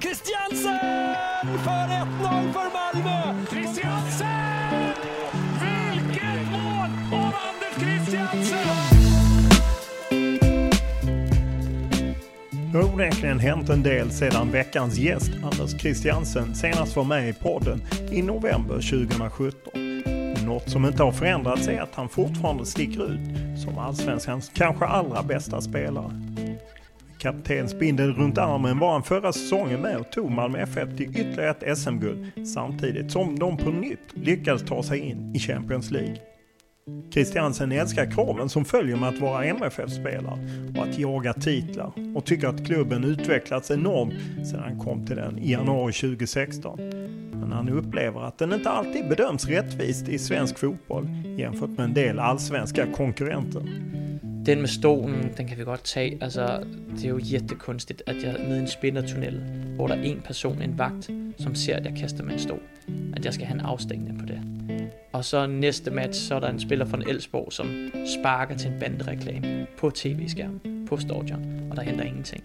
Christiansen för 1-0 för Malmö! Christiansen! Vilket mål av Anders Christiansen! Det har onekligen hänt en del sedan veckans gäst Anders Christiansen senast var med i podden i november 2017. Men något som inte har förändrats är att han fortfarande sticker ut som allsvenskans kanske allra bästa spelare. Kaptensbindeln runt armen var han förra säsongen med och tog Malmö FF till ytterligare ett SM-guld samtidigt som de på nytt lyckades ta sig in i Champions League. Christiansen älskar kraven som följer med att vara MFF-spelare och att jaga titlar och tycker att klubben utvecklats enormt sedan han kom till den i januari 2016. Men han upplever att den inte alltid bedöms rättvist i svensk fotboll jämfört med en del allsvenska konkurrenter. Den med stolen, den kan vi godt tage. Altså, det er jo jättekonstigt, at jeg er nede i en spindertunnel, hvor der er en person, en vagt, som ser, at jeg kaster med en stol. At jeg skal have en afstængning på det. Og så næste match, så er der en spiller fra Elsborg, som sparker til en bandereklame på tv-skærmen, på stadion, og der henter ingenting.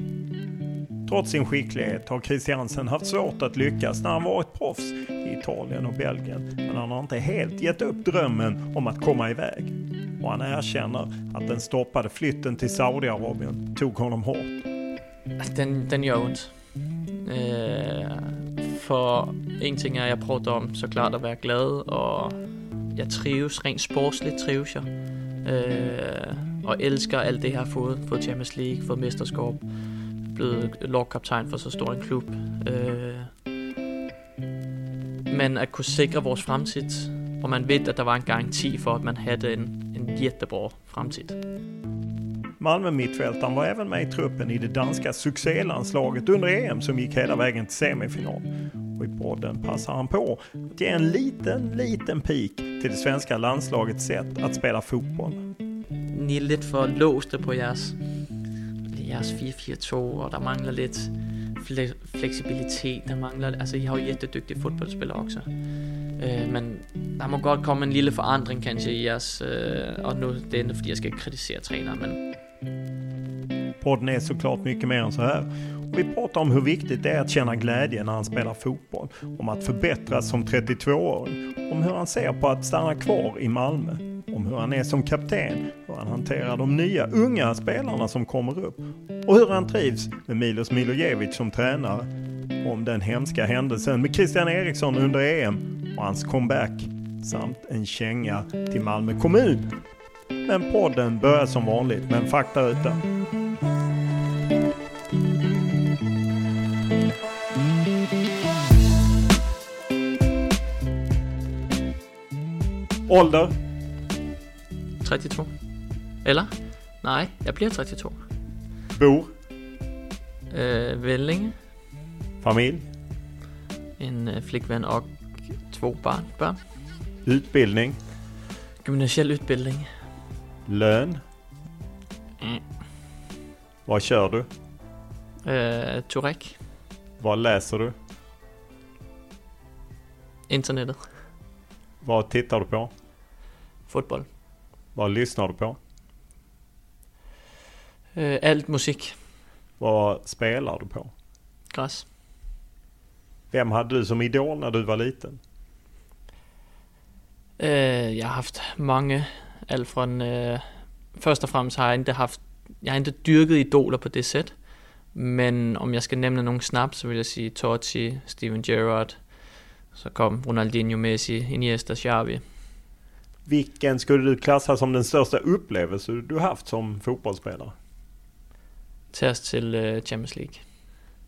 Trots sin skicklighet har Christiansen haft svårt att lyckas när han varit proffs i Italien och Belgien. Men han har inte helt gett upp drömmen om att komma iväg. Och han erkänner att den stoppade flytten till Saudiarabien tog honom hårt. Den, den gör ont. Øh, for en ting er, at jeg om så klart at være glad, og jeg trives, rent sportsligt trives jeg. Øh, og elsker alt det, jeg har fået. Fået Champions League, fået mesterskab, blevet lagkapten for så stor en klub. Øh, men at kunne sikre vores fremtid, hvor man ved, at der var en garanti for, at man havde en, jättebra fremtid. Malmö-mittfältaren var även med i truppen i det danska succélandslaget under EM som gick hela vägen till semifinal. Och i podden passar han på att ge en liten, liten pik till det svenska landslagets sätt att spela fotboll. Ni er lidt for låste på jeres, jeres 4-4-2, og der mangler lidt fle- fleksibilitet. Der mangler, altså, I har jo jättedygtige fodboldspillere også. Øh, men der må godt komme en lille forandring kanskje i jeres, øh, og nu det er ikke fordi jeg skal kritisere tränaren, men Podden är såklart mycket mer än så här. Vi pratar om hur viktigt det är att känna glädje när han spelar fotboll, om att förbättras som 32-åring, om hur han ser på att stanna kvar i Malmö, om hur han är som kapten, hur han hanterar de nya unga spelarna som kommer upp och hur han trivs med Milos Milojevic som tränare, om den hemska händelsen med Christian Eriksson under EM och hans comeback samt en känga till Malmö kommun. Men podden börjar som vanligt med en faktaruta. Ålder? 32. Eller? Nej, jeg bliver 32. Bor? Øh, Vellinge. Familj? En øh, flickvän och två barn. barn. Utbildning? Gymnasial utbildning. Lön? Mm. Vad kör du? Øh, Turek. Vad läser du? Internettet. Vad tittar du på? Fotboll. Vad lyssnar du på? Øh, alt musik. Vad spelar du på? Græs. Vem hade du som idol när du var liten? Øh, jeg har haft mange. Alt fra en, øh, først og fremmest har jeg ikke haft, jeg har ikke dyrket idoler på det sæt. Men om jeg skal nævne nogle snap, så vil jeg sige Totti, Steven Gerrard, så kom Ronaldinho, Messi, Iniesta, Xavi. Vilken skulle du klassa som den största upplevelse du haft som fotbollsspelare? Tag os til øh, Champions League.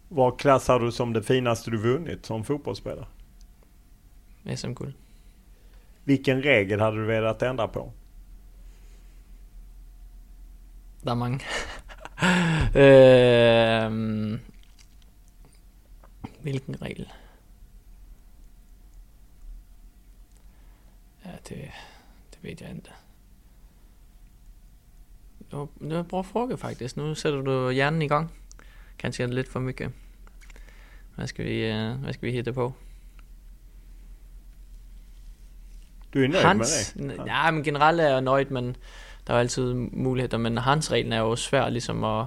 Vad klassar du som det finaste du vunnit som fotbollsspelare? SM-guld. Vilken regel hade du velat ändra på? Der er mange. øh, hvilken regel? Ja, det, det ved jeg ikke. Nu, nu er bra fråga faktiskt. Nu sætter du hjernen i gang. Kanskje er det lidt for mycket. Hvad skal vi, uh, hvad skal vi hitte på? Du nöjd Hans, med det? n- ja, men generelt er jeg nøjd, men der er jo altid muligheder, men hans reglen er jo svær ligesom at,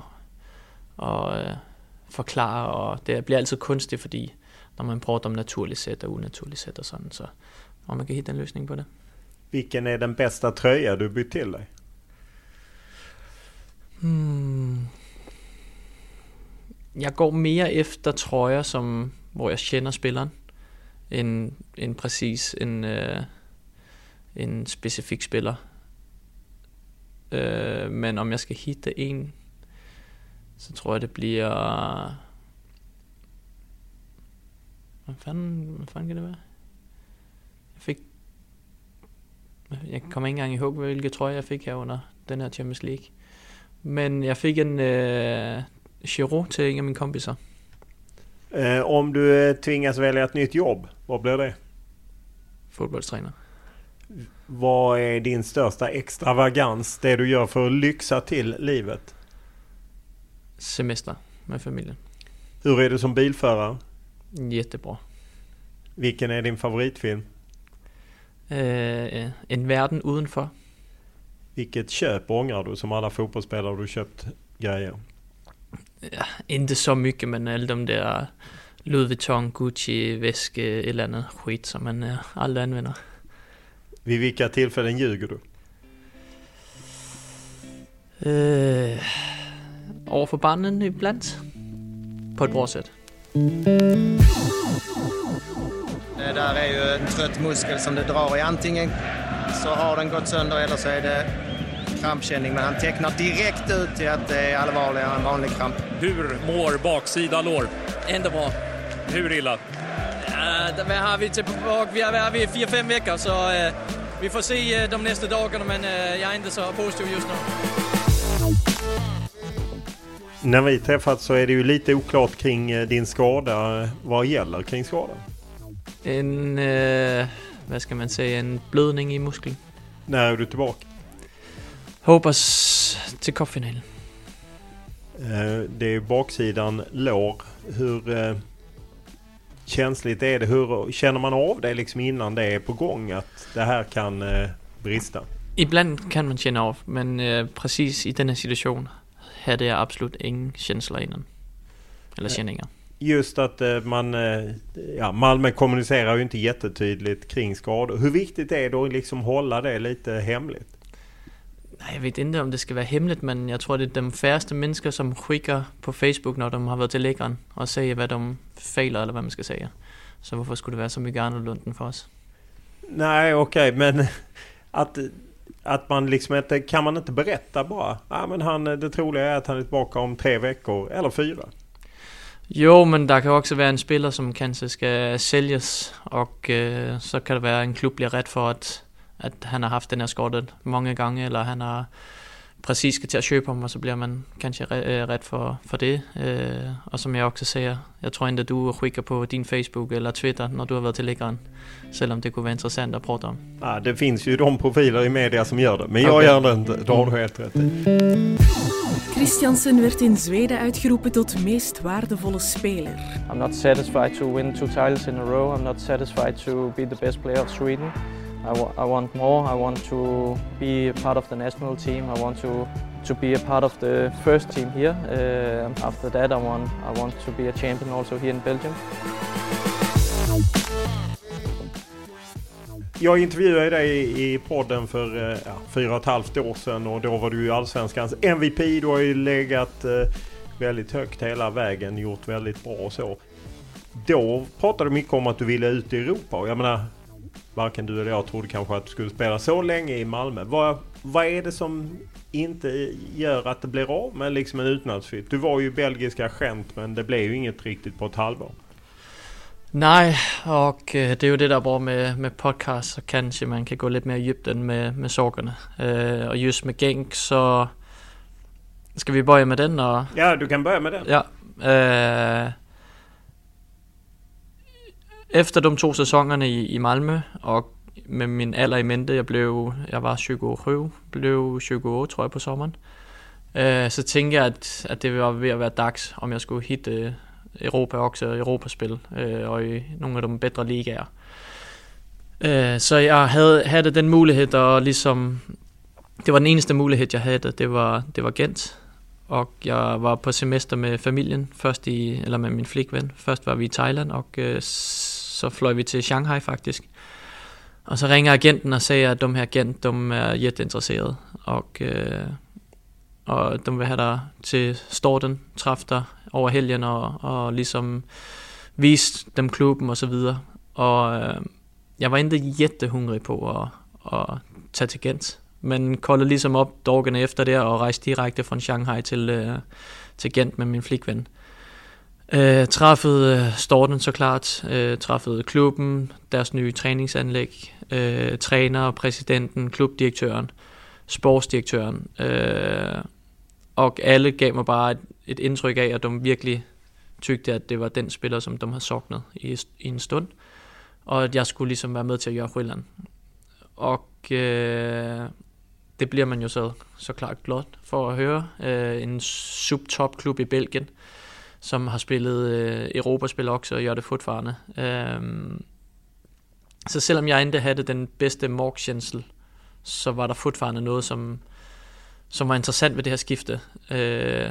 at øh, forklare, og det bliver altid kunstigt, fordi når man prøver om naturligt sæt og unaturligt sæt og sådan, så om man kan hitte en løsning på det. Vilken är den bästa tröja du bytt till dig? Hmm. Jeg går mere efter trøjer, som, hvor jeg kender spilleren, end, end præcis en, øh, en specifik spiller. Øh, men om jeg skal hitte en, så tror jeg, det bliver... Hvad fanden, hvad fanden kan det være? Jeg fik... Jeg kommer ikke engang ihåg, hvilke trøje jeg fik her under den her Champions League. Men jeg fik en øh, Giroud til en af mine kompiser. Eh, om du eh, tvingas välja ett nytt jobb, vad blir det? Fodboldstræner. Vad är din största extravagans? Det du gör för att lyxa till livet? Semester med familien. Hur är du som bilförare? Jättebra. Vilken är din favoritfilm? Øh, en verden udenfor. Vilket köp ångrar du som alla fotbollsspelare du köpt grejer? Ja, inte så mycket, men alle de der Louis Vuitton, Gucci, væske, et eller andet skit, som man øh, aldrig anvender. Vid vilka tillfällen ljuger du? Øh, over for barnen iblandt. På et bra sæt. Det där är ju en trött muskel som det drar i. Antingen så har den gått sönder eller så är det krampkänning. Men han tecknar direkt ut till att det är allvarligare än vanlig kramp. Hur mår baksida lår? Inte bra. Hur illa? Ja, hvad har vi tilbage? Vi har været ved 4-5 veckor, så øh, vi får se øh, de næste dagarna, men øh, jag är inte så positiv just nu. När vi träffats så är det ju lite oklart kring eh, din skada. Eh, Vad gäller kring skadan? En, øh, hvad skal man sige, en blødning i musklen. När är du tillbaka? Hoppas til cupfinalen. Eh, Det är baksidan lår. Hur eh, känsligt är det? Hur känner man av det liksom innan det är på gång att det här kan eh, brista? Ibland kan man kende af, men præcis i den her situation havde jeg absolut ingen känsla innan. Eller känningar. Just att man, ja, Malmö kommunicerar ju inte jättetydligt kring skador. Hur viktigt är det att liksom hålla det lite hemligt? Nej, jeg ved ikke, om det skal være hemmeligt, men jeg tror, det er de færreste mennesker, som skikker på Facebook, når de har været til lækkeren, og siger, hvad de fejler, eller hvad man skal sige. Så hvorfor skulle det være så mycket annorlunda for os? Nej, okej, men att, att man liksom inte, kan man inte berätta bara? Ja, men han, det troliga är att han är tillbaka om tre veckor eller fyra. Jo, men der kan også være en spiller, som kanskje skal sælges, og øh, så kan det være, en klub bliver ret for, at, at han har haft den her skade mange gange, eller han har præcis skal til at købe ham, og så bliver man kanskje øh, ret for, for det. Øh, og som jeg også siger, jeg tror endda du skickar på din Facebook eller Twitter när du har varit till läggaren. Selvom det kunne være interessant at prata om. Ja, det finns ju de profiler i media som gör det, men jag okay. gör det inte. Det har du helt rätt i. Christiansen werd in Zweden uitgeroepen tot meest waardevolle speler. I'm not satisfied to win two titles in a row. I'm not satisfied to be the best player of Sweden. I, I want more. I want to be a part of the national team. I want to to be a part of the first team here. Uh, after that, I want I want to be a champion also here in Belgium. Jag intervjuade dig i podden för eh, ja, fyra och ett halvt år sedan och då var du ju Allsvenskans MVP. Du har ju legat eh, väldigt högt hela vägen, gjort väldigt bra och så. Då pratade du mycket om att du ville ut i Europa och jag menar varken du eller jag trodde kanske att du skulle spela så länge i Malmö. Vad, vad är det som inte gör att det blir av med liksom en utlandsflytt? Du var ju belgisk agent men det blev ju inget riktigt på ett halvår. Nej, och øh, det är ju det där bra med, med podcast så kanske man kan gå lite mer djupt än med, med sakerna. Uh, och just med Genk så ska vi börja med den? Och... Ja, du kan börja med den. Ja. Uh, efter de to sæsonerne i, i Malmø, og med min alder i mente, jeg blev, jeg var 27, blev 28, tror jeg, på sommeren. Øh, så tænkte jeg, at, at det var ved at være dags, om jeg skulle hitte øh, Europa også, Europaspil, øh, og i nogle af de bedre ligaer. Øh, så jeg havde, havde den mulighed, og ligesom, det var den eneste mulighed, jeg havde, det var, det var Gent. Og jeg var på semester med familien, først i, eller med min flikven. Først var vi i Thailand, og øh, så fløj vi til Shanghai faktisk. Og så ringer agenten og siger, at de her agent, de er jätteinteresserede, og, øh, og de vil have dig til Storten, træffe dig over helgen, og, og ligesom vise dem klubben og så videre. Og øh, jeg var ikke jättehungrig på at, at tage til Gent, men koldede ligesom op dagen efter der og rejste direkte fra Shanghai til, øh, til Gent med min flikven. Øh, træffede øh, Storten så klart, øh, træffede klubben, deres nye træningsanlæg, øh, træner, præsidenten, klubdirektøren, sportsdirektøren. Øh, og alle gav mig bare et, et indtryk af, at de virkelig tygte, at det var den spiller, som de havde soknet i, i en stund. Og at jeg skulle ligesom være med til at gøre Friland. Og øh, det bliver man jo så, så klart glad for at høre. Øh, en subtop klub i Belgien, som har spillet øh, Europaspil også og gør det fortfarande. Øh, så selvom jeg ikke havde den bedste morgtjensel, så var der fortfarande noget, som, som var interessant ved det her skifte. Øh,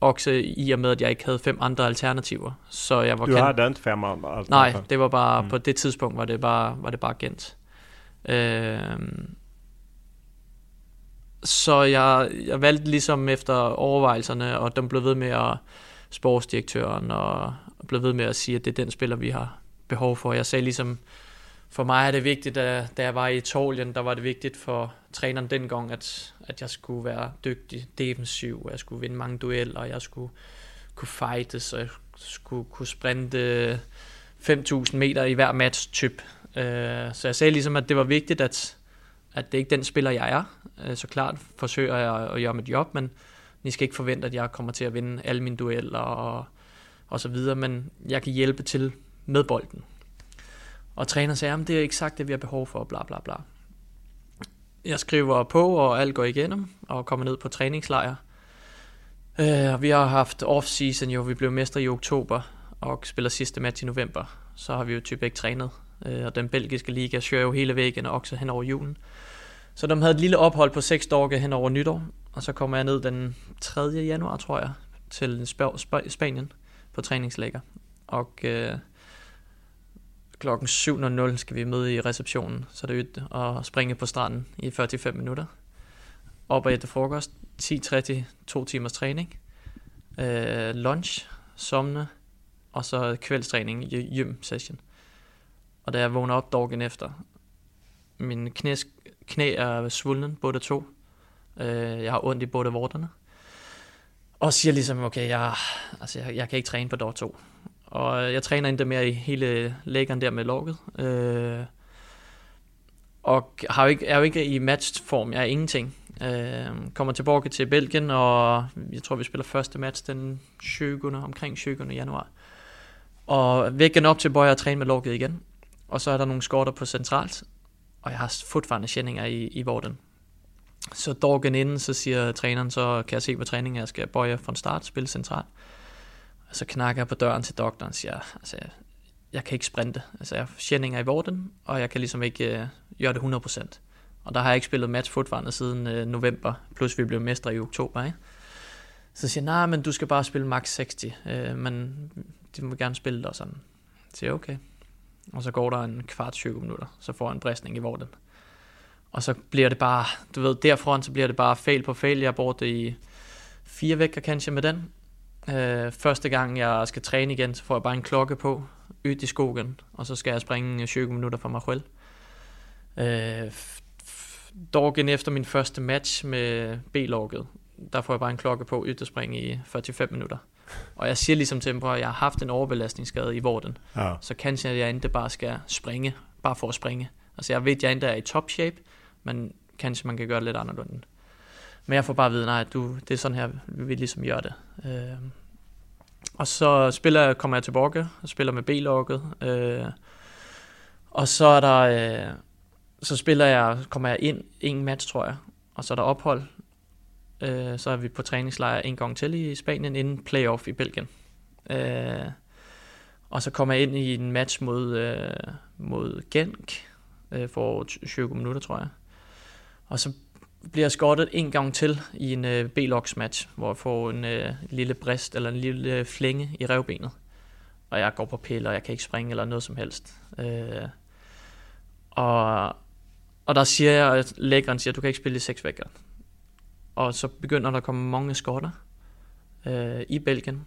også i og med, at jeg ikke havde fem andre alternativer. Så jeg var du havde ikke fem andre Nej, det var bare, mm. på det tidspunkt var det bare, var det bare Gent. Øh, så jeg, jeg valgte ligesom efter overvejelserne, og de blev ved med at sportsdirektøren, og blev ved med at sige, at det er den spiller, vi har behov for. Jeg sagde ligesom, for mig er det vigtigt, at da jeg var i Italien, der var det vigtigt for træneren dengang, at, at jeg skulle være dygtig defensiv, jeg skulle vinde mange dueller, og jeg skulle kunne fightes, og jeg skulle kunne sprinte 5.000 meter i hver match typ. Øh, så jeg sagde ligesom, at det var vigtigt, at, at det ikke er den spiller, jeg er. Øh, så klart forsøger jeg at gøre mit job, men ni skal ikke forvente, at jeg kommer til at vinde alle mine dueller og, og så videre, men jeg kan hjælpe til med bolden. Og træner sagde, at det er ikke sagt det, vi har behov for, bla bla bla. Jeg skriver på, og alt går igennem, og kommer ned på træningslejr. Uh, vi har haft off-season jo, vi blev mester i oktober, og spiller sidste match i november. Så har vi jo typisk ikke trænet. Uh, og den belgiske liga kører jo hele væggen, og også hen over julen. Så de havde et lille ophold på seks dage hen over nytår, og så kommer jeg ned den 3. januar, tror jeg, til Sp- Sp- Spanien på træningslægger. Og øh, klokken 7.00 skal vi møde i receptionen, så det er ud og springe på stranden i 45 minutter. Op og efter frokost, 10.30, to timers træning, øh, lunch, somne, og så kvældstræning, gym session. Og da jeg vågner op dagen efter, min knæ, knæ er svulden, både to. Øh, jeg har ondt i både vorterne. Og siger ligesom, okay, jeg, altså, jeg, jeg kan ikke træne på dag to. Og jeg træner endda mere i hele læggeren der med logget. Øh, og har jo ikke, er jo ikke i matchform, jeg er ingenting. Øh, kommer tilbage til Belgien, og jeg tror, vi spiller første match den 20. omkring 20. januar. Og vækken op til hvor jeg træne med lukket igen. Og så er der nogle skorter på centralt, og jeg har fortfarande känningar i, i vården. Så dagen inden, så siger træneren, så kan jeg se på træningen, jeg skal bøje fra start, spille centralt. Og så knakker jeg på døren til doktoren og siger, altså, jeg, jeg kan ikke sprinte. Altså, jeg har känningar i vården, og jeg kan ligesom ikke øh, gøre det 100%. Og der har jeg ikke spillet match fortfarande siden øh, november, plus vi blev mestre i oktober, ikke? Så siger jeg, nej, men du skal bare spille max 60, øh, men de må gerne spille dig sådan. Så siger jeg, okay. Og så går der en kvart 20 minutter, så får han en bristning i vorten. Og så bliver det bare, du ved, derfra så bliver det bare fail på fail. Jeg har det i fire vækker kanskje med den. Øh, første gang jeg skal træne igen, så får jeg bare en klokke på, ud i skogen, og så skal jeg springe 20 minutter for mig selv. Øh, dagen efter min første match med B-logget, der får jeg bare en klokke på, ud springe i 45 minutter. Og jeg siger ligesom til dem, at jeg har haft en overbelastningsskade i vorden. Ja. Så kanskje jeg ikke bare skal springe, bare for at springe. Altså jeg ved, at jeg ikke er i top shape, men kanskje man kan gøre det lidt anderledes. Men jeg får bare at vide, nej, du, det er sådan her, vi ligesom gøre det. Øh, og så spiller jeg, kommer jeg tilbage og spiller med B-logget. Øh, og så er der, øh, så spiller jeg, kommer jeg ind en match, tror jeg. Og så er der ophold. Øh, så er vi på træningslejr en gang til i Spanien, inden playoff i Belgien. Øh, og så kommer jeg ind i en match mod, øh, mod Genk øh, for 20 minutter, tror jeg. Og så bliver jeg skottet en gang til i en øh, B-logs match, hvor jeg får en øh, lille brist eller en lille øh, flænge i revbenet. Og jeg går på piller, og jeg kan ikke springe eller noget som helst. Øh, og, og der siger jeg, at lægeren siger, at du kan ikke spille i seks vækker. Og så begynder der at komme mange skotter øh, i Belgien.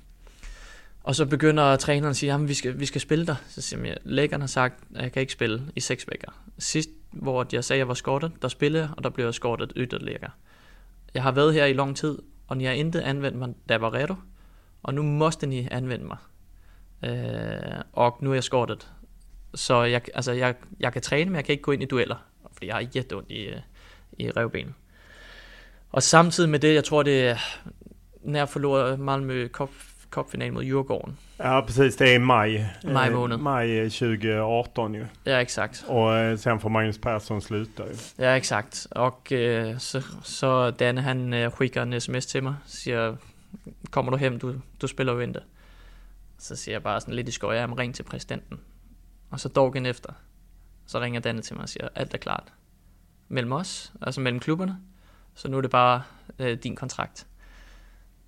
Og så begynder træneren at sige, at vi skal, vi skal spille dig. Så siger jeg, lægeren har sagt, at jeg kan ikke spille i seks vækker. Sidst, hvor jeg sagde, at jeg var skortet, der spillede jeg, og der blev jeg skortet ytterligere. Jeg har været her i lang tid, og ni har intet anvendt mig, da var redo. Og nu måste ni anvende mig. Øh, og nu er jeg skortet. Så jeg, altså jeg, jeg kan træne, men jeg kan ikke gå ind i dueller. Fordi jeg har jätteondt i, øh, i revbenet. Og samtidig med det, jeg tror det er, når jeg forlorede Malmö Cup, Cup-final mod Djurgården. Ja, precis. Det är maj. Maj Eh, månad. Maj 2018 ju. Ja, exakt. Och eh, sen får Magnus Persson sluta ju. Ja, exakt. Og øh, så, så Danne, han skicker en sms til mig, siger, kommer du hjem, du, du spiller jo ikke. Så siger jeg bare sådan lidt i skøj, jeg ring til præsidenten. Og så dagen efter, så ringer Danne til mig og siger, alt er klart. Mellem os, altså mellem klubberne. Så nu er det bare øh, din kontrakt.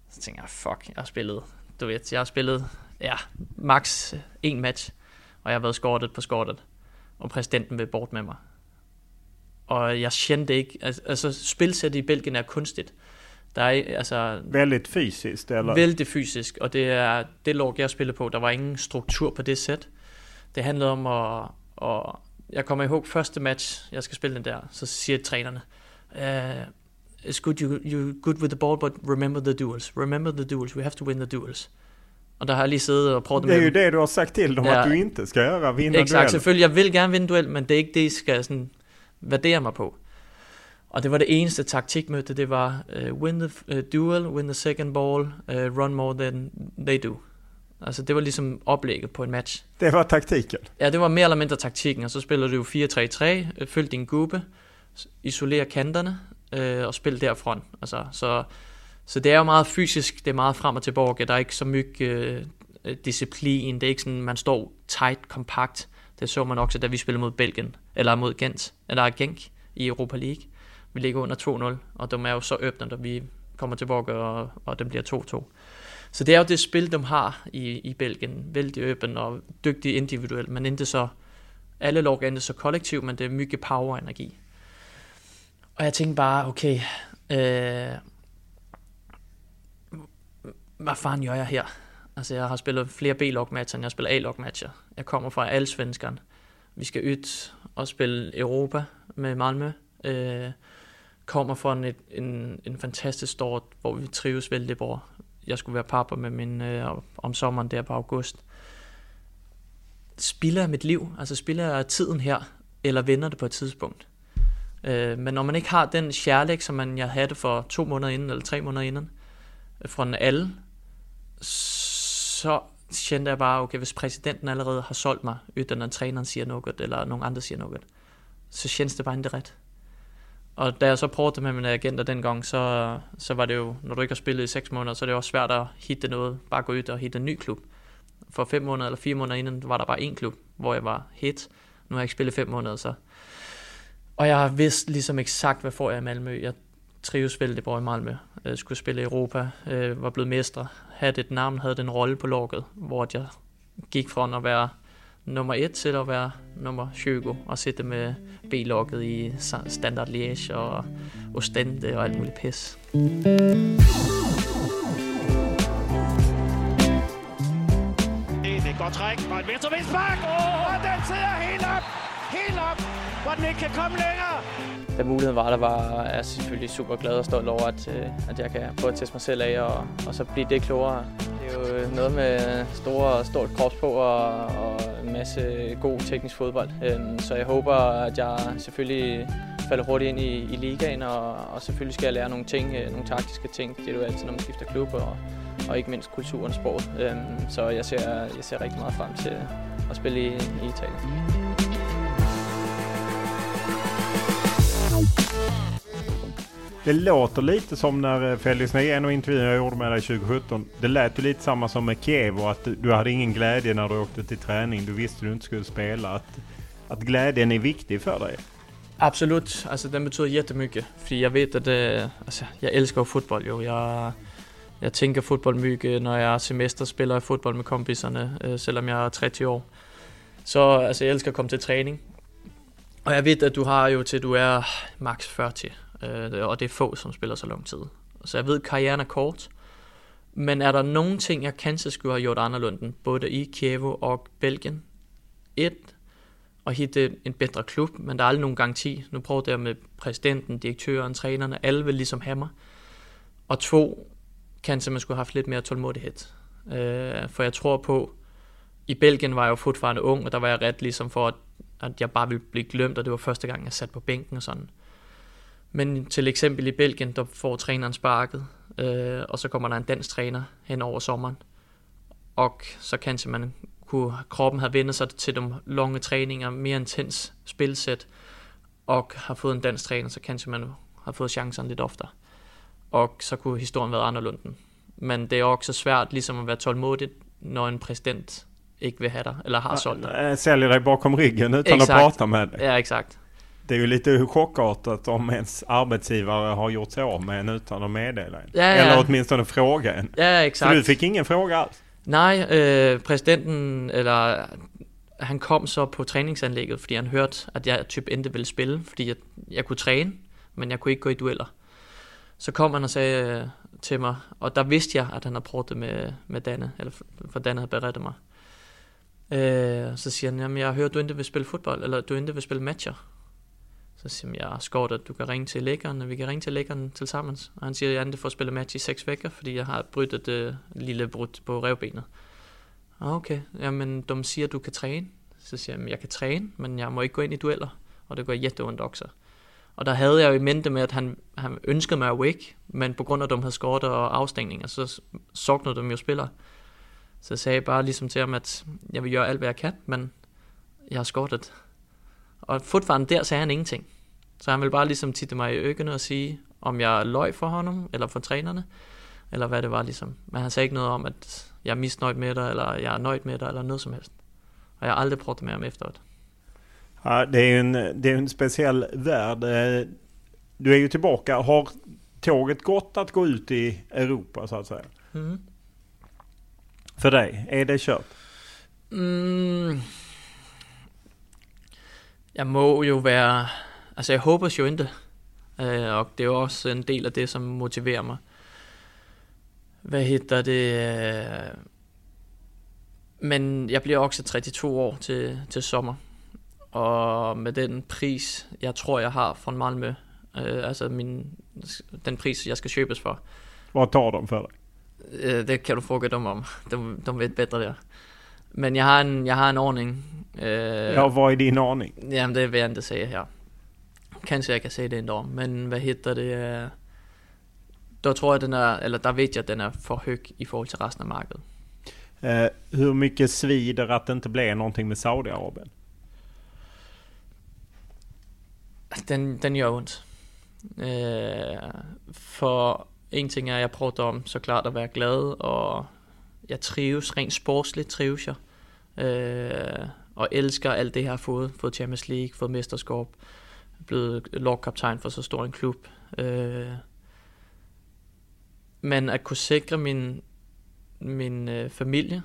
Så tænker jeg, fuck, jeg har spillet, du ved, jeg har spillet, ja, max en match, og jeg har været skortet på skortet, og præsidenten vil bort med mig. Og jeg kendte ikke, altså, altså spilsæt i Belgien er kunstigt. Der er altså Väldigt fysiskt eller? vældig fysisk, og det er det log, jeg spillede på. Der var ingen struktur på det sæt. Det handlede om at, at jeg kommer ihåg første match, jeg skal spille den der, så siger trænerne, uh, it's good you, you're good with the ball, but remember the duels. Remember the duels, we have to win the duels. Og der har jeg lige siddet og prøvet Det är ju med dem. det du har sagt till dem Ja. att du inte ska göra, vinna Exakt, dueller. selvfølgelig. Jeg vil gerne vinde duel, men det er ikke det, I skal sådan værdere mig på. Og det var det eneste taktikmøde, det var uh, win the uh, duel, win the second ball, uh, run more than they do. Altså det var ligesom oplægget på en match. Det var taktiken. Ja, det var mere eller mindre taktikken, og så spiller du jo 4-3-3, øh, følg din gruppe, isoler kanterne øh, og spil derfra. Altså, så, så det er jo meget fysisk, det er meget frem og tilbage, der er ikke så mye øh, disciplin, det er ikke sådan, man står tight, kompakt. Det så man også, da vi spillede mod Belgien, eller mod Gent, eller Genk i Europa League. Vi ligger under 2-0, og de er jo så åbne, når vi kommer tilbage, og, og den bliver 2-2. Så det er jo det spil, de har i, i Belgien. Vældig åben og dygtig individuelt, men ikke så... Alle lag er så kollektiv, men det er mye power og energi. Og jeg tænkte bare, okay, øh, hvad fanden gør jeg her? Altså, jeg har spillet flere B-log-matcher, end jeg spiller A-log-matcher. Jeg kommer fra alle svenskerne. Vi skal ud og spille Europa med Malmö. Øh, kommer fra en, en, en fantastisk start, hvor vi trives vældig bra. Jeg skulle være pappa med min øh, om sommeren der på august. Spiller jeg mit liv? Altså spiller jeg tiden her, eller vender det på et tidspunkt? Øh, men når man ikke har den kærlighed, som man, jeg havde for to måneder inden, eller tre måneder inden, øh, fra den alle, så kendte jeg bare, okay, hvis præsidenten allerede har solgt mig, uden at træneren siger noget, eller nogen andre siger noget, så kändes det bare ikke ret. Og da jeg så prøvede med mine agenter dengang, så, så var det jo, når du ikke har spillet i 6 måneder, så er det også svært at hitte noget, bare gå ud og hitte en ny klub. For 5 måneder eller 4 måneder inden var der bare én klub, hvor jeg var hit. Nu har jeg ikke spillet 5 måneder, så. Og jeg har vidst ligesom eksakt, hvad får jeg i Malmø. Jeg trives vældig bra i Malmø. Jeg skulle spille i Europa, øh, var blevet mestre, havde et navn, havde den rolle på lokket, hvor jeg gik fra at være nummer 1 til at være nummer 20 og sidde med B-logget i Standard Liège og Ostende og alt muligt pis. Det er godt træk og et venstre vindspark. oh, og den sidder helt op, helt op, hvor den ikke kan komme længere. Da muligheden var der, var jeg selvfølgelig super glad og stolt over, at, øh, at jeg kan prøve at teste mig selv af og, og så blive det klogere. Det er jo øh, noget med store, stort krops på og, og en masse god teknisk fodbold. Øhm, så jeg håber, at jeg selvfølgelig falder hurtigt ind i, i ligaen, og, og selvfølgelig skal jeg lære nogle ting, øh, nogle taktiske ting. Det er jo altid, når man skifter klub, og, og ikke mindst kulturen, sport. Øhm, så jeg ser, jeg ser rigtig meget frem til at spille i, i Italien. Det låter lite som när eh, Felix en och intervjun jag gjorde med dig 2017. Det lät ju lite samma som med Kiev och att du hade ingen glädje när du åkte till träning. Du visste du inte skulle spela. Att, att glädjen är viktig för dig. Absolut, alltså den betyder jättemycket. För jag vet att det, alltså, jag älskar fotboll. Jo. Jag, jag tänker fotboll mycket när jag semester spelar fotboll med kompisarna, äh, selvom jag är 30 år. Så alltså, jag älskar att komma till träning. Og jeg ved, at du har jo til, du er max 40, øh, og det er få, som spiller så lang tid. Så jeg ved, at karrieren er kort. Men er der nogle ting, jeg kanskje skulle have gjort anderledes, både i Kiev og Belgien? Et, at hitte en bedre klub, men der er aldrig nogen garanti. Nu prøver jeg med præsidenten, direktøren, trænerne, alle vil ligesom have mig. Og to, kanskje man skulle have haft lidt mere tålmodighed. Øh, for jeg tror på, i Belgien var jeg jo fortfarande ung, og der var jeg ret ligesom for, at, at jeg bare ville blive glemt, og det var første gang, jeg satte på bænken og sådan. Men til eksempel i Belgien, der får træneren sparket, øh, og så kommer der en dansk træner hen over sommeren. Og så kanskje man kunne, kroppen have vendt sig til de lange træninger, mere intens spilsæt, og har fået en dansk træner, så kanskje man har fået chancen lidt oftere. Og så kunne historien være anderledes. Men det er også svært ligesom at være tålmodig, når en præsident ikke vil have dig, eller har solgt dig. Säljer dig bakom ryggen utan exakt. att prata med dig. Ja, exakt. Det är ju lite chockartat om ens arbetsgivare har gjort sig av med en utan att meddela en. Ja, ja. Eller åtminstone fråga en. Ja, exakt. Så du fick ingen fråga alls? Nej, øh, præsidenten, eller han kom så på træningsanlægget, fordi han hørte, at jeg typ endte ville spille, fordi jeg, jeg kunne træne, men jeg kunne ikke gå i dueller. Så kom han og sagde øh, til mig, og der vidste jeg, at han havde prøvet det med, med Danne, eller for Danne havde berettet mig. Øh, så siger han, jamen jeg hørt, du ikke vil spille fodbold, eller du ikke vil spille matcher. Så siger jeg, jeg at du kan ringe til lækkeren, og vi kan ringe til lækkeren til sammen. Og han siger, at jeg får spille match i seks vækker, fordi jeg har brudt øh, et uh, lille brud på revbenet. Ah, okay, jamen de siger, at du kan træne. Så siger jeg, at jeg kan træne, men jeg må ikke gå ind i dueller, og det går jätteondt også. Og der havde jeg jo i mente med, at han, han ønskede mig awake, men på grund af, at de havde skåret og afstængninger, så soknede de jo spillere. Så jeg sagde bare ligesom til ham, at jeg vil gøre alt, hvad jeg kan, men jeg har skåret og fortfarande der sagde han ingenting. Så han ville bare ligesom titte mig i øjnene og sige, om jeg løg for honom, eller for trænerne, eller hvad det var ligesom. Men han sagde ikke noget om, at jeg er misnøjd med dig, eller jeg er nøjd med dig, eller noget som helst. Og jeg har aldrig pratat med ham efteråt. Ja, det är en, det är en speciell värld. Eh, du är ju tillbaka. Har tåget gått att gå ut i Europa så att säga? Mm. För dig, är det kört? Mm, jeg må jo være, altså jeg håber jo ikke, øh, og det er jo også en del af det, som motiverer mig. Hvad hedder det? Men jeg bliver også 32 år til, til sommer, og med den pris, jeg tror, jeg har fra Malmø, øh, altså min, den pris, jeg skal købes for. Hvad tar de for dig? Øh, det kan du fråga dem om. De, de vet bedre der. Men jeg har en, jeg har en ordning. Øh, ja, hvad er din ordning? Jamen, det vil jeg ikke sige her. Kanske jag kan säga det ändå, men vad heter det? øh, Då tror jag den är, eller där vet jag att den är för hög i förhållande till resten av marknaden. Eh, hur mycket svider att det inte blev någonting med Saudiarabien? Den, den gör ont. Øh, for en ting er, jeg prøver om så klart at være glad, og jeg trives, rent sportsligt trives jeg. Øh, og elsker alt det, jeg har fået. Fået Champions League, fået mesterskab, blevet lovkaptajn for så stor en klub. Øh, men at kunne sikre min, min øh, familie,